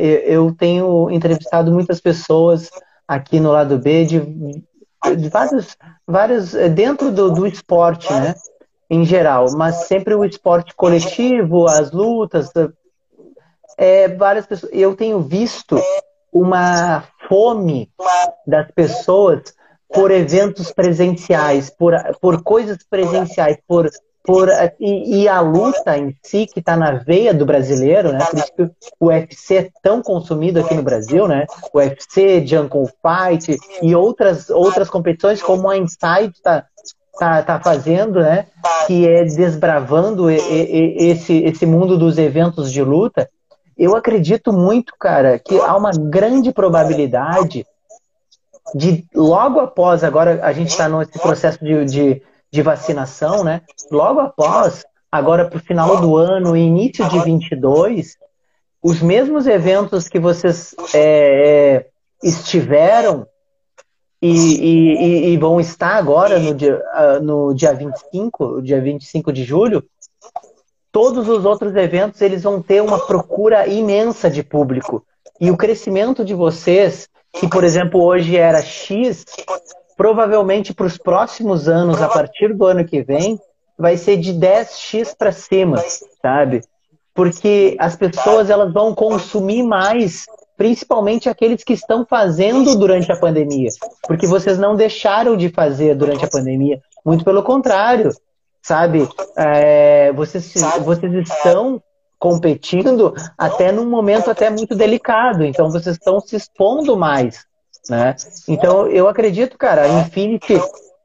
eu, tenho entrevistado muitas pessoas aqui no lado B de, de vários, vários eh, dentro do, do esporte, né? Em geral, mas sempre o esporte coletivo, as lutas, é, várias pessoas. Eu tenho visto uma fome das pessoas por eventos presenciais, por, por coisas presenciais, por por e, e, a luta em si que está na veia do brasileiro, né? Por isso que o UFC é tão consumido aqui no Brasil, né? O UFC, Jungle Fight e outras outras competições como a Inside está tá, tá fazendo, né? Que é desbravando esse esse mundo dos eventos de luta. Eu acredito muito, cara, que há uma grande probabilidade de logo após, agora a gente está nesse processo de, de, de, vacinação, né? Logo após, agora para o final do ano, início de 22, os mesmos eventos que vocês é, é estiveram e, e, e, vão estar agora no dia, uh, no dia 25, dia 25 de julho, todos os outros eventos eles vão ter uma procura imensa de público. E o crescimento de vocês, que por exemplo hoje era X, provavelmente para os próximos anos, a partir do ano que vem, vai ser de 10x para cima, sabe? Porque as pessoas elas vão consumir mais principalmente aqueles que estão fazendo durante a pandemia, porque vocês não deixaram de fazer durante a pandemia, muito pelo contrário, sabe? É, vocês, vocês estão competindo até num momento até muito delicado, então vocês estão se expondo mais, né? Então eu acredito, cara, a Infinity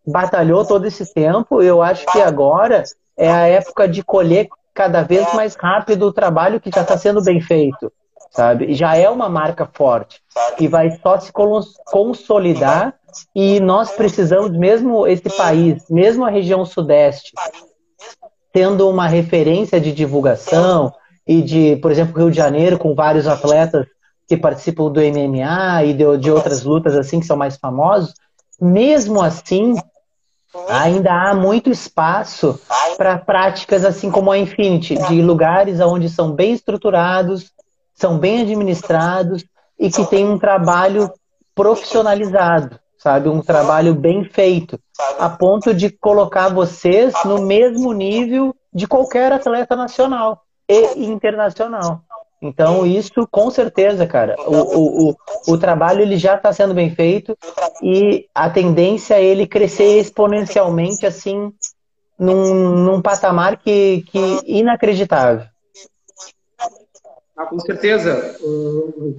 batalhou todo esse tempo, eu acho que agora é a época de colher cada vez mais rápido o trabalho que já está sendo bem feito sabe? Já é uma marca forte e vai só se consolidar e nós precisamos, mesmo esse país, mesmo a região sudeste, tendo uma referência de divulgação e de, por exemplo, Rio de Janeiro, com vários atletas que participam do MMA e de, de outras lutas assim que são mais famosos, mesmo assim, ainda há muito espaço para práticas assim como a Infinity, de lugares onde são bem estruturados, são bem administrados e que têm um trabalho profissionalizado, sabe? Um trabalho bem feito, a ponto de colocar vocês no mesmo nível de qualquer atleta nacional e internacional. Então, isso com certeza, cara, o, o, o, o trabalho ele já está sendo bem feito e a tendência é ele crescer exponencialmente, assim, num, num patamar que, que inacreditável. Ah, com certeza. Uh,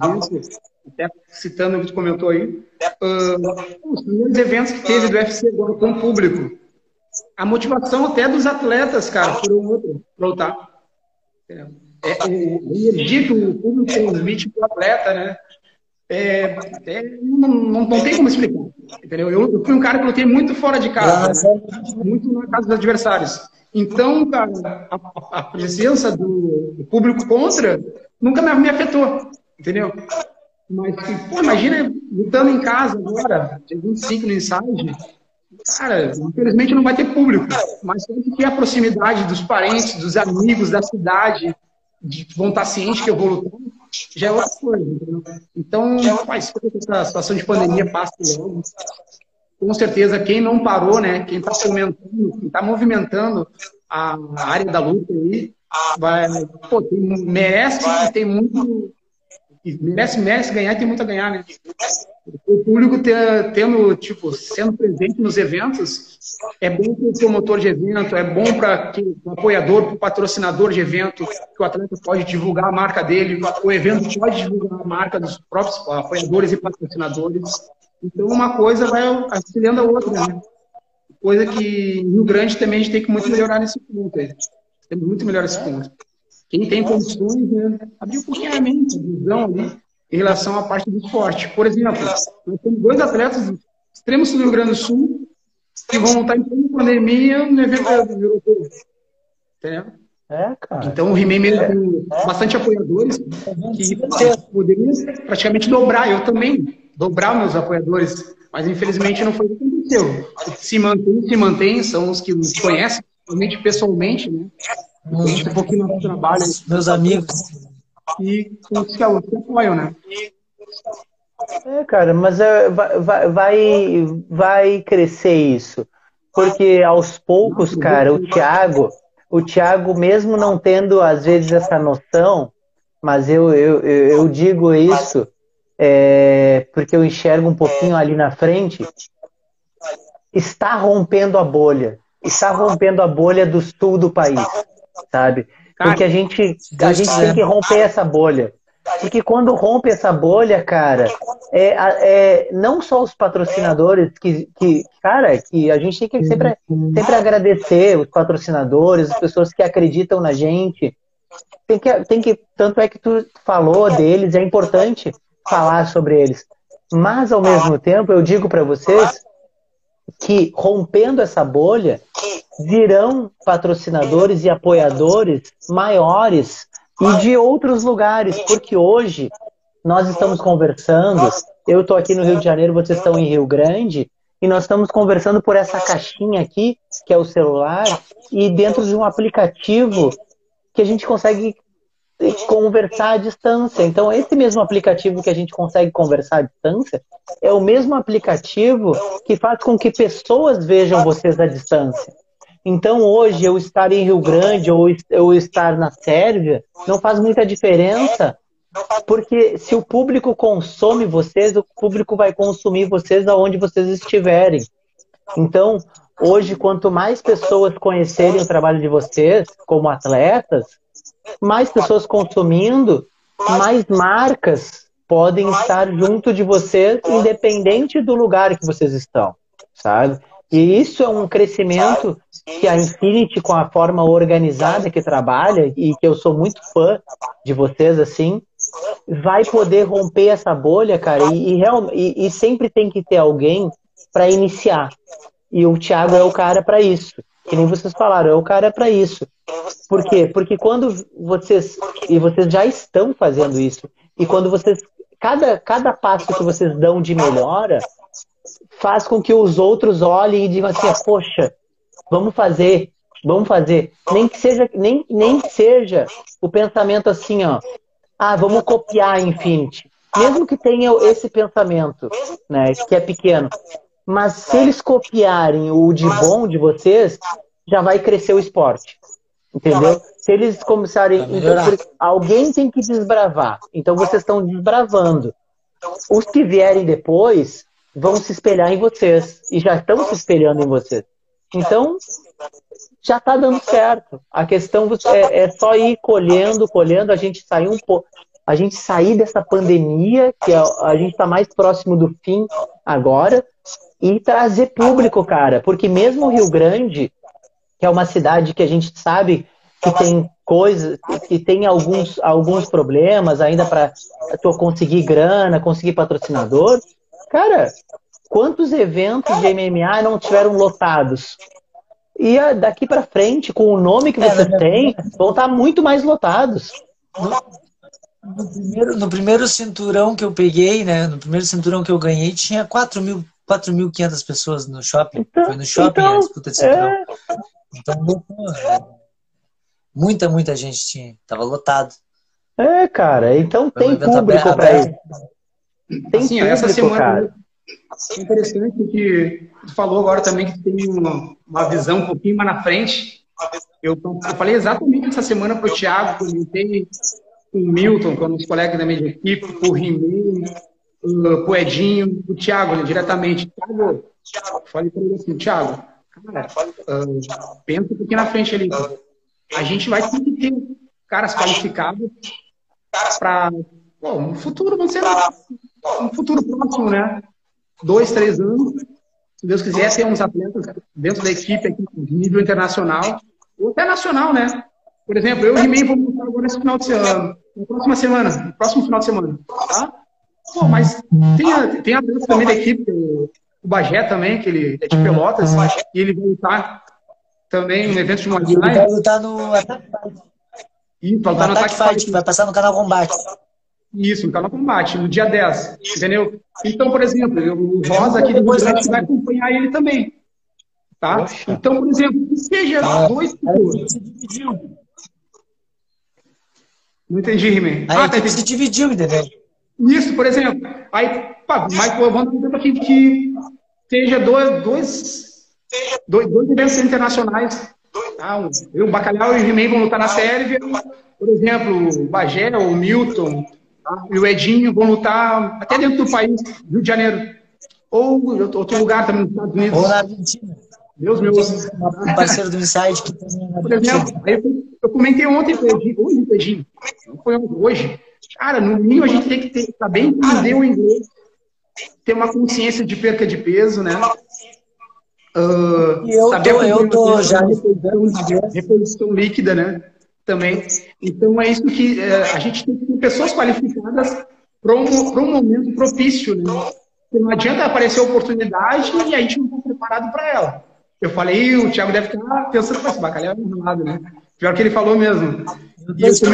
até citando o que tu comentou aí, uh, os primeiros eventos que teve do UFC agora com o público, a motivação até dos atletas, cara, por outro, para lutar. É, é, o energia que o público transmite para o atleta, né? É, é, não, não, não, tem como explicar. Entendeu? Eu, eu, fui um cara que lutei muito fora de casa, muito na casa dos adversários. Então, cara, a, a presença do, do, público contra nunca me, me afetou, entendeu? Mas, pô, imagina lutando em casa agora, dia 25 no ensaio, cara, infelizmente não vai ter público, mas tem que ter a proximidade dos parentes, dos amigos, da cidade, de, vão estar cientes que eu vou lutar, já é outra coisa? Então, faz que essa situação de pandemia passe logo. Com certeza, quem não parou, né, quem está fomentando, quem está movimentando a área da luta aí, vai, pô, tem, merece e tem muito. Merece, merece ganhar e tem muito a ganhar, né? O público ter, tendo, tipo, sendo presente nos eventos é bom para o promotor de evento, é bom para o apoiador, para o patrocinador de evento, que o atleta pode divulgar a marca dele, o evento pode divulgar a marca dos próprios apoiadores e patrocinadores. Então, uma coisa vai auxiliando a outra, né? Coisa que Rio Grande também a gente tem que muito melhorar nesse ponto. Temos muito melhor esse ponto. Quem tem condições, né, abrir um pouquinho a mente, a visão ali, em relação à parte do esporte. Por exemplo, nós temos dois atletas do extremo sul do Rio Grande do Sul que vão estar em plena pandemia no evento europeu. Entendeu? É, cara. Então o He-Man mesmo tem bastante apoiadores que poderiam praticamente dobrar. Eu também dobrar meus apoiadores, mas infelizmente não foi o que aconteceu. Se mantém, se mantém, são os que nos conhecem realmente pessoalmente, né? Hum. Um pouquinho no trabalho. Meus amigos. E com os que apoiam, né? É, cara, mas é, vai, vai, vai crescer isso. Porque aos poucos, cara, o Thiago, o Thiago, mesmo não tendo às vezes essa noção, mas eu, eu, eu digo isso é, porque eu enxergo um pouquinho ali na frente, está rompendo a bolha está rompendo a bolha do sul do país, sabe? Porque a gente, a gente tem que romper essa bolha. Porque quando rompe essa bolha, cara, é, é não só os patrocinadores que, que, cara, que a gente tem que sempre, sempre agradecer os patrocinadores, as pessoas que acreditam na gente. Tem que, tem que, tanto é que tu falou deles, é importante falar sobre eles. Mas, ao mesmo tempo, eu digo para vocês que, rompendo essa bolha, virão patrocinadores e apoiadores maiores e de outros lugares, porque hoje nós estamos conversando, eu estou aqui no Rio de Janeiro, vocês estão em Rio Grande, e nós estamos conversando por essa caixinha aqui, que é o celular, e dentro de um aplicativo que a gente consegue conversar à distância. Então, esse mesmo aplicativo que a gente consegue conversar à distância é o mesmo aplicativo que faz com que pessoas vejam vocês à distância. Então, hoje, eu estar em Rio Grande ou eu estar na Sérvia não faz muita diferença, porque se o público consome vocês, o público vai consumir vocês aonde vocês estiverem. Então, hoje, quanto mais pessoas conhecerem o trabalho de vocês como atletas, mais pessoas consumindo, mais marcas podem estar junto de vocês, independente do lugar que vocês estão, sabe? E isso é um crescimento que a Infinity, com a forma organizada que trabalha, e que eu sou muito fã de vocês, assim, vai poder romper essa bolha, cara, e, e, e, e sempre tem que ter alguém para iniciar. E o Thiago é o cara para isso. Que nem vocês falaram, é o cara para isso. Por quê? Porque quando vocês. E vocês já estão fazendo isso. E quando vocês. Cada, cada passo que vocês dão de melhora faz com que os outros olhem e digam assim, poxa, vamos fazer, vamos fazer. Nem que seja, nem, nem seja o pensamento assim, ó. Ah, vamos copiar a Infinity. Mesmo que tenha esse pensamento, né, que é pequeno. Mas se eles copiarem o de bom de vocês, já vai crescer o esporte. Entendeu? Se eles começarem. Então, alguém tem que desbravar. Então vocês estão desbravando. Os que vierem depois vão se espelhar em vocês. E já estão se espelhando em vocês. Então, já está dando certo. A questão é, é, só ir colhendo, colhendo, a gente sair um pouco. A gente sair dessa pandemia, que a, a gente está mais próximo do fim agora, e trazer público, cara. Porque mesmo Rio Grande, que é uma cidade que a gente sabe que tem coisas, que tem alguns, alguns problemas ainda para conseguir grana, conseguir patrocinador. Cara, quantos eventos de MMA não tiveram lotados? E daqui para frente, com o nome que é, você tem, vão estar tá muito mais lotados. No, no, primeiro, no primeiro cinturão que eu peguei, né? No primeiro cinturão que eu ganhei, tinha 4 mil 4.500 pessoas no shopping. Então, Foi no shopping então, a disputa de cinturão. É... Então, muita, muita gente tinha. Tava lotado. É, cara. Então Foi tem público para isso. Tem assim, público, essa semana cara. É interessante que tu falou agora também que tem uma, uma visão um pouquinho mais na frente. Eu, eu falei exatamente essa semana para o Thiago, comentei com o Milton, com os colegas da minha equipe, com o Rimei, o Edinho, o Thiago, né, diretamente. Thiago, falei para ele assim, Thiago, cara, uh, pensa um pouquinho na frente ali. A gente vai ter que ter caras qualificados para um futuro, vamos ser um futuro próximo, né? Dois, três anos. Se Deus quiser, ter uns atletas dentro da equipe aqui, de nível internacional, ou até nacional, né? Por exemplo, eu e Rimei vamos lutar agora nesse final de semana, na próxima semana, no próximo final de semana, tá? Pô, mas tem, tem atletas também da equipe, o, Bagé também, que ele é de Pelotas, e ele vai lutar também no evento de Muay Thai. Ele vai lutar no Attack Fight. Isso, vai lutar no Attack Fight, que vai passar no canal Combate. Isso, no canal Combate, no dia 10, entendeu? Então, por exemplo, o Rosa aqui do Rio vai acompanhar ele também. Tá? Então, por exemplo, que seja ah, dois. Não entendi, Rimei. Ah, tá, se dividiu, entendeu? Isso, por exemplo. Aí, pá, Michael vamos dizer aqui que seja dois, dois, dois, dois eventos internacionais. Tá? Eu, o Bacalhau e o He-Man vão lutar na Sérvia. Por exemplo, o Bagé, o Milton tá? e o Edinho vão lutar até dentro do país, Rio de Janeiro. Ou outro lugar também nos Estados Unidos. Ou na Argentina. Deus meu. Um parceiro do Inside que também exemplo, eu, eu comentei ontem com o Edinho, hoje, Edinho, foi hoje, Cara, no mínimo a gente tem que ter, saber entender o inglês, ter uma consciência de perca de peso, né? Uh, eu saber tô, eu tô já reposição líquida, né? Também. Então é isso que uh, a gente tem que ter pessoas qualificadas para um, um momento propício, né? Não adianta aparecer oportunidade e a gente não está preparado para ela. Eu falei, o Thiago deve estar pensando, esse bacalhau é enrolado, né? Pior que ele falou mesmo. Eu estou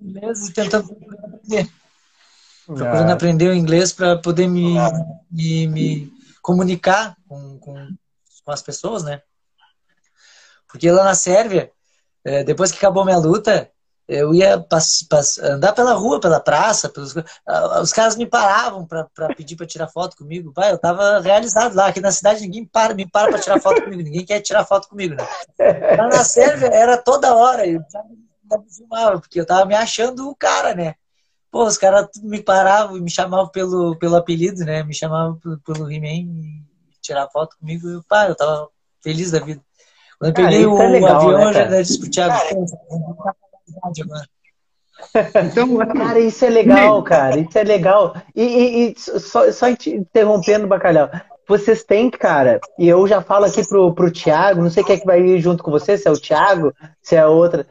inglês e tentando aprender. Procurando ah. aprender o inglês para poder me, me, me comunicar com, com, com, as pessoas, né? Porque lá na Sérvia, é, depois que acabou minha luta, eu ia andar pela rua, pela praça, pelos, os caras me paravam para pedir para tirar foto comigo. Pai, eu tava realizado lá. Aqui na cidade ninguém para, me para para tirar foto comigo, ninguém quer tirar foto comigo, né? Lá na Sérvia era toda hora, eu me filmava, porque eu tava me achando o cara, né? Pô, os caras me paravam me chamavam pelo, pelo apelido, né? Me chamavam pelo, pelo He-Man e tirar foto comigo. E, pá, eu tava feliz da vida. Quando eu peguei o, é legal, avião, né, eu já disse pro Thiago, então, *laughs* cara, isso é legal, cara. Isso é legal. E, e, e só, só interrompendo, Bacalhau. Vocês têm, cara, e eu já falo aqui pro, pro Thiago, não sei quem é que vai ir junto com você, se é o Thiago, se é outra.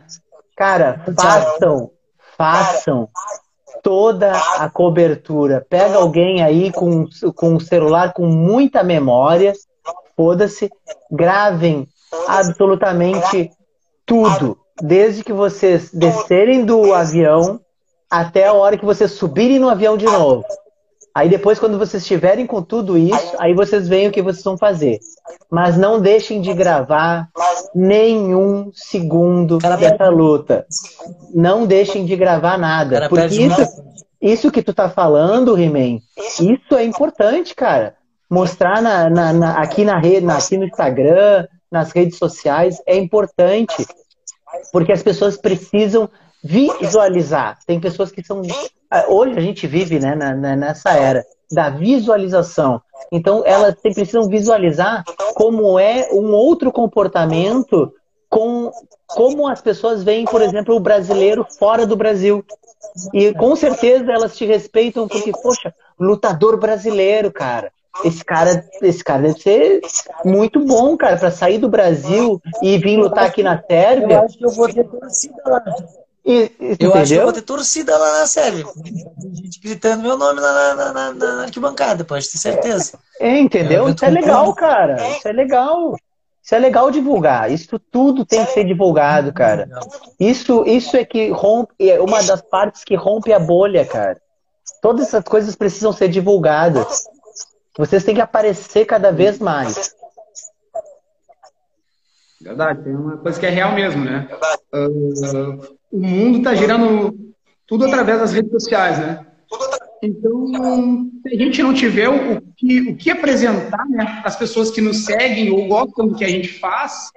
Cara, façam, façam toda a cobertura. Pega alguém aí com, com um celular com muita memória, foda-se, gravem absolutamente tudo desde que vocês descerem do avião até a hora que vocês subirem no avião de novo. Aí depois, quando vocês estiverem com tudo isso, aí vocês veem o que vocês vão fazer. Mas não deixem de gravar nenhum segundo dessa luta. Não deixem de gravar nada. Porque isso, isso que tu tá falando, He-Man, isso é importante, cara. Mostrar na, na, na, aqui na rede, aqui no Instagram, nas redes sociais, é importante porque as pessoas precisam visualizar. Tem pessoas que são. Ah, hoje a gente vive né, na, nessa era da visualização. Então, elas precisam visualizar como é um outro comportamento, com como as pessoas veem, por exemplo, o brasileiro fora do Brasil. E com certeza elas te respeitam porque, poxa, lutador brasileiro, cara esse cara, esse cara deve ser muito bom, cara, para sair do Brasil e vir lutar aqui na Sérvia. Eu acho que eu vou ter torcida lá. E, eu acho que eu vou ter torcida lá na Sérvia. Tem gente gritando meu nome na, na, na, na arquibancada, pode ter certeza. É, entendeu? É, Isso é legal, cara. Isso é legal. Isso é legal divulgar. Isso tudo tem que ser divulgado, cara. Isso, isso é que rompe, é uma das partes que rompe a bolha, cara. Todas essas coisas precisam ser divulgadas. Vocês têm que aparecer cada vez mais. Verdade, tem uma coisa que é real mesmo, né? Uh, o mundo está girando tudo através das redes sociais, né? Então, se a gente não tiver o que, o que apresentar né, para as pessoas que nos seguem ou gostam do que a gente faz,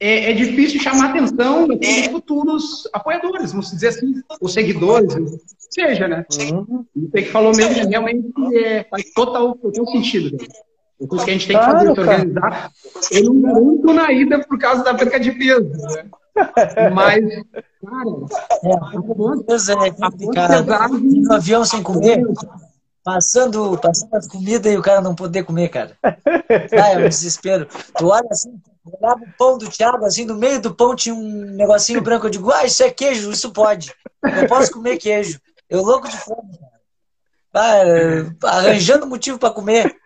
é, é difícil chamar atenção dos futuros apoiadores, vamos dizer assim, os seguidores, seja, né? Uhum. O que falou mesmo realmente é, faz total, total sentido. Né? Depois que a gente tem que fazer claro, organizar, eu não garanto na ida por causa da perca de peso, né? Mas, cara, é, a cara, no avião sem comer, passando, passando as comidas e o cara não poder comer, cara. Ah, é um desespero. Tu olha assim, olhava o pão do Thiago, assim, no meio do pão tinha um negocinho branco. Eu digo, ah, isso é queijo, isso pode. Eu posso comer queijo. Eu louco de fome, cara. Ah, arranjando motivo para comer.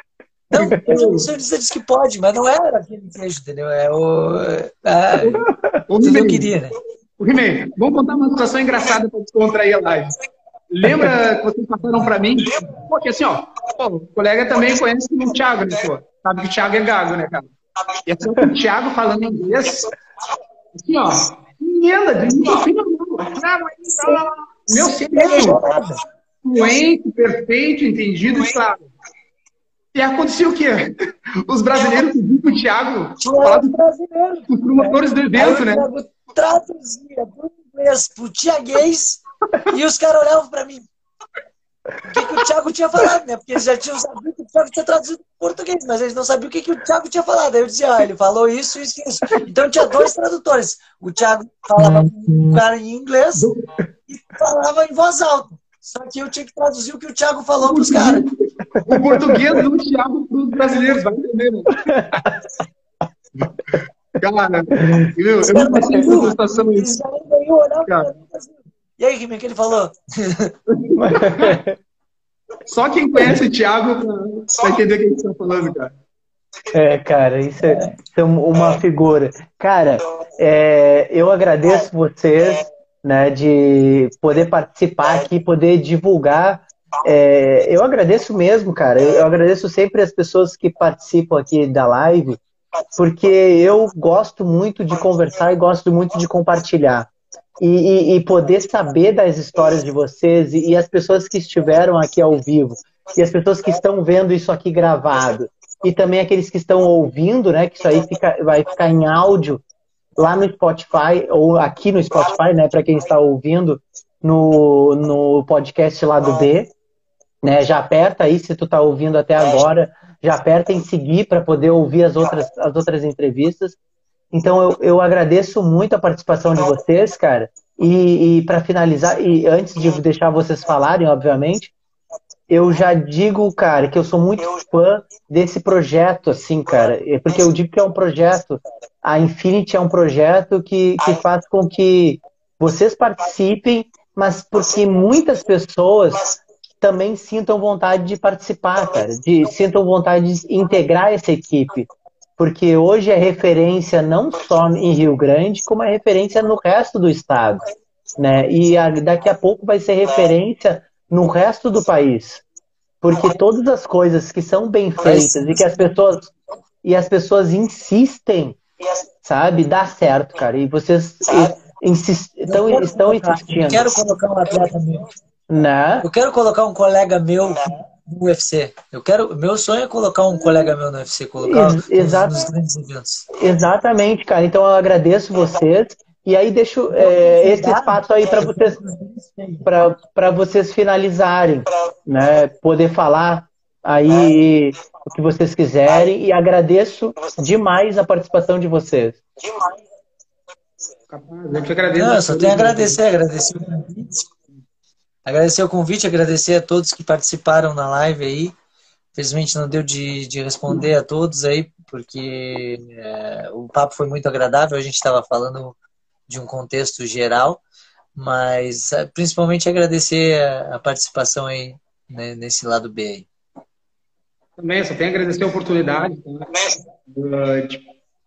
Não, o senhor disse que pode, mas não era aquele queijo, entendeu? É o. Ah, o que eu queria, né? O Rimei, vamos contar uma situação engraçada para descontrair a live. Lembra que vocês passaram para mim? Porque assim, ó, o colega também conhece o Thiago, né, pô? Sabe que o Thiago é gago, né, cara? E assim, o Thiago falando inglês, assim, ó, emenda, de final, meu cérebro, fluente, perfeito, entendido, claro. E aconteceu o quê? Os brasileiros pediram pro Thiago falar dos, dos promotores do evento, né? Traduzia do inglês pro tiaguês e os caras olhavam para mim. O que, que, o Thiago tinha falado, né? Porque eles já tinham sabido que o Thiago tinha traduzido em português, mas eles não sabiam o que, que o Thiago tinha falado. Aí eu dizia, ah, ele falou isso, isso, isso. Então tinha dois tradutores. O Thiago falava com o cara em inglês e falava em voz alta. Só que eu tinha que traduzir o que o Thiago falou para os caras. O português do Thiago para os brasileiros, vai entender, né? Cara, eu, eu não passei essa situação aí. E aí, Rime, que ele falou? *laughs* só quem conhece o Thiago vai entender o que a gente está falando, cara. É, cara, isso é, isso é uma figura. Cara, é, eu agradeço vocês, né, de poder participar aqui, poder divulgar. É, eu agradeço mesmo, cara. Eu, eu agradeço sempre as pessoas que participam aqui da live, porque eu gosto muito de conversar e gosto muito de compartilhar. E, e, poder saber das histórias de vocês e, e, as pessoas que estiveram aqui ao vivo e as pessoas que estão vendo isso aqui gravado e também aqueles que estão ouvindo, né? Que isso aí fica, vai ficar em áudio lá no Spotify ou aqui no Spotify, né? Para quem está ouvindo no, no podcast lá do B, né? Já aperta aí se tu está ouvindo até agora, já aperta em seguir para poder ouvir as outras as outras entrevistas. Então eu, eu agradeço muito a participação de vocês, cara. E, e para finalizar, e antes de deixar vocês falarem, obviamente, eu já digo, cara, que eu sou muito fã desse projeto, assim, cara. É porque eu digo que é um projeto. A Infinity é um projeto que, que faz com que vocês participem, mas porque muitas pessoas também sintam vontade de participar, cara, de sintam vontade de integrar essa equipe. Porque hoje é referência não só em Rio Grande, como é referência no resto do estado. Né? E a, daqui a pouco vai ser referência no resto do país. Porque todas as coisas que são bem feitas e que as pessoas e as pessoas insistem, sabe, dá certo, cara. E vocês insist, estão, estão colocar, insistindo. Eu quero colocar um atleta meu. Né? Eu quero colocar um colega meu no UFC. Eu quero, meu sonho é colocar um colega meu no UFC, colocar Ex nos grandes eventos. Exatamente, cara. Então eu agradeço vocês. E aí deixo é, esse espaço aí para vocês para vocês finalizarem, né? Poder falar aí o que vocês quiserem e agradeço demais a participação de vocês. Eu que agradeço. Não, só tenho a agradecer, agradecer o convite. Agradecer o convite, agradecer a todos que participaram na live aí. Infelizmente não deu de, de responder a todos aí, porque é, o papo foi muito agradável. A gente estava falando de um contexto geral, mas é, principalmente agradecer a, a participação aí né, nesse lado B aí. Também, só tenho a agradecer a oportunidade né, de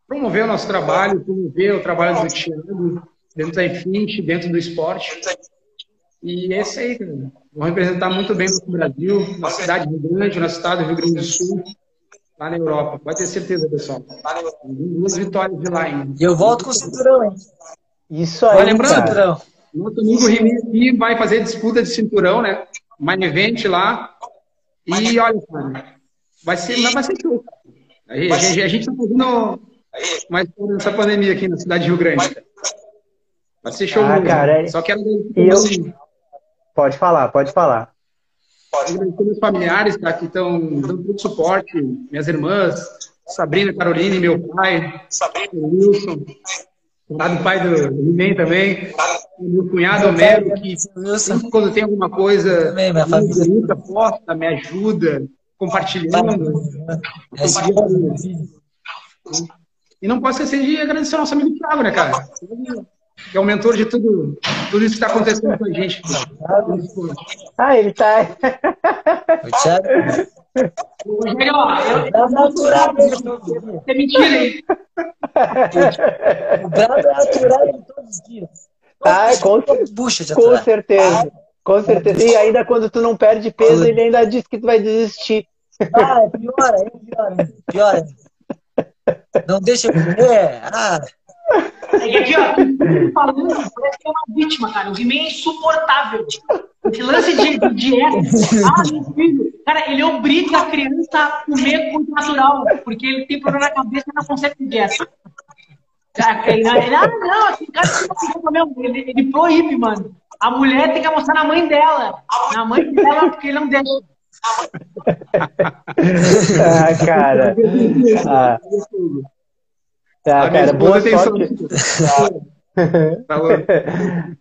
promover o nosso trabalho, promover o trabalho do Tiago dentro da Infinity, dentro do esporte. E é isso aí, cara. Vão representar muito bem o Brasil, na cidade de Rio Grande, no estado do Rio Grande do Sul, lá na Europa. Pode ter certeza, pessoal. Duas vitórias de lá ainda. E eu volto com o cinturão, hein? Isso aí. lembrando, cara. nosso amigo Remy aqui vai fazer disputa de cinturão, né? Main event lá. E olha, cara, vai ser, vai ser show. A, gente, a gente tá fazendo uma história dessa pandemia aqui na cidade de Rio Grande. Vai ser show. Ah, cara, é... Só quero eu... assim. Pode falar, pode falar. Agradecer meus familiares tá, que estão dando todo suporte, minhas irmãs, Sabrina, Carolina e meu pai, Sabrina, Wilson, Lá do pai do He-Man também. Meu cunhado Homero, que sempre quando tem alguma coisa, também, minha família. Luta, posta, me ajuda, compartilhando. E não posso esquecer de agradecer ao nosso amigo Thiago, né, cara? Que é o mentor de tudo, tudo isso que está acontecendo com a gente. Ah, ele tá. O Thiago. Rogério, ó, eu, eu vou aturar mesmo. É mentira aí. O Brado é aturado todos os dias. Ah, com, com certeza. Com certeza. E ainda quando tu não perde peso, ele ainda diz que tu vai desistir. Ah, é pior, é pior, pior. Não deixa eu comer. Ah. E aqui, ó, falando, parece que é uma vítima, cara. O He-Man é insuportável. Esse lance de, de dieta. Ah, meu filho. Cara, ele obriga a criança a comer comida natural, porque ele tem problema na cabeça e não consegue comer ah, não, assim, cara, ele, ele proíbe, mano. A mulher tem que mostrar na mãe dela. Na mãe dela, porque ele não deixa. *laughs* ah, cara. Ah. Tá, cara, boa sorte. *laughs*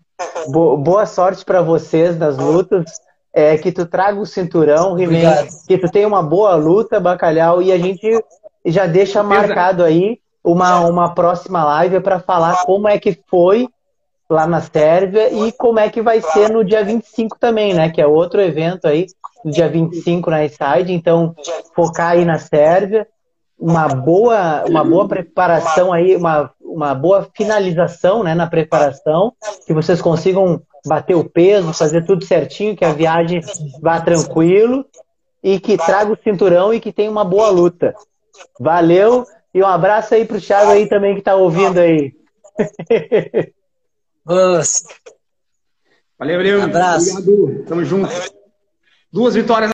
*laughs* boa sorte para vocês nas lutas. É, que tu traga o cinturão, que tu tenha uma boa luta, bacalhau, e a gente já deixa marcado aí uma, uma próxima live para falar como é que foi lá na Sérvia e como é que vai ser no dia 25 também, né? Que é outro evento aí, no dia 25 na Inside. Então, focar aí na Sérvia, uma boa, uma boa preparação aí, uma, uma boa finalização né, na preparação, que vocês consigam bater o peso, fazer tudo certinho, que a viagem vá tranquilo e que traga o cinturão e que tenha uma boa luta. Valeu e um abraço aí pro Thiago aí também que tá ouvindo aí. *laughs* Valeu, valeu. Um abraço. Obrigado. Tamo junto. Duas vitórias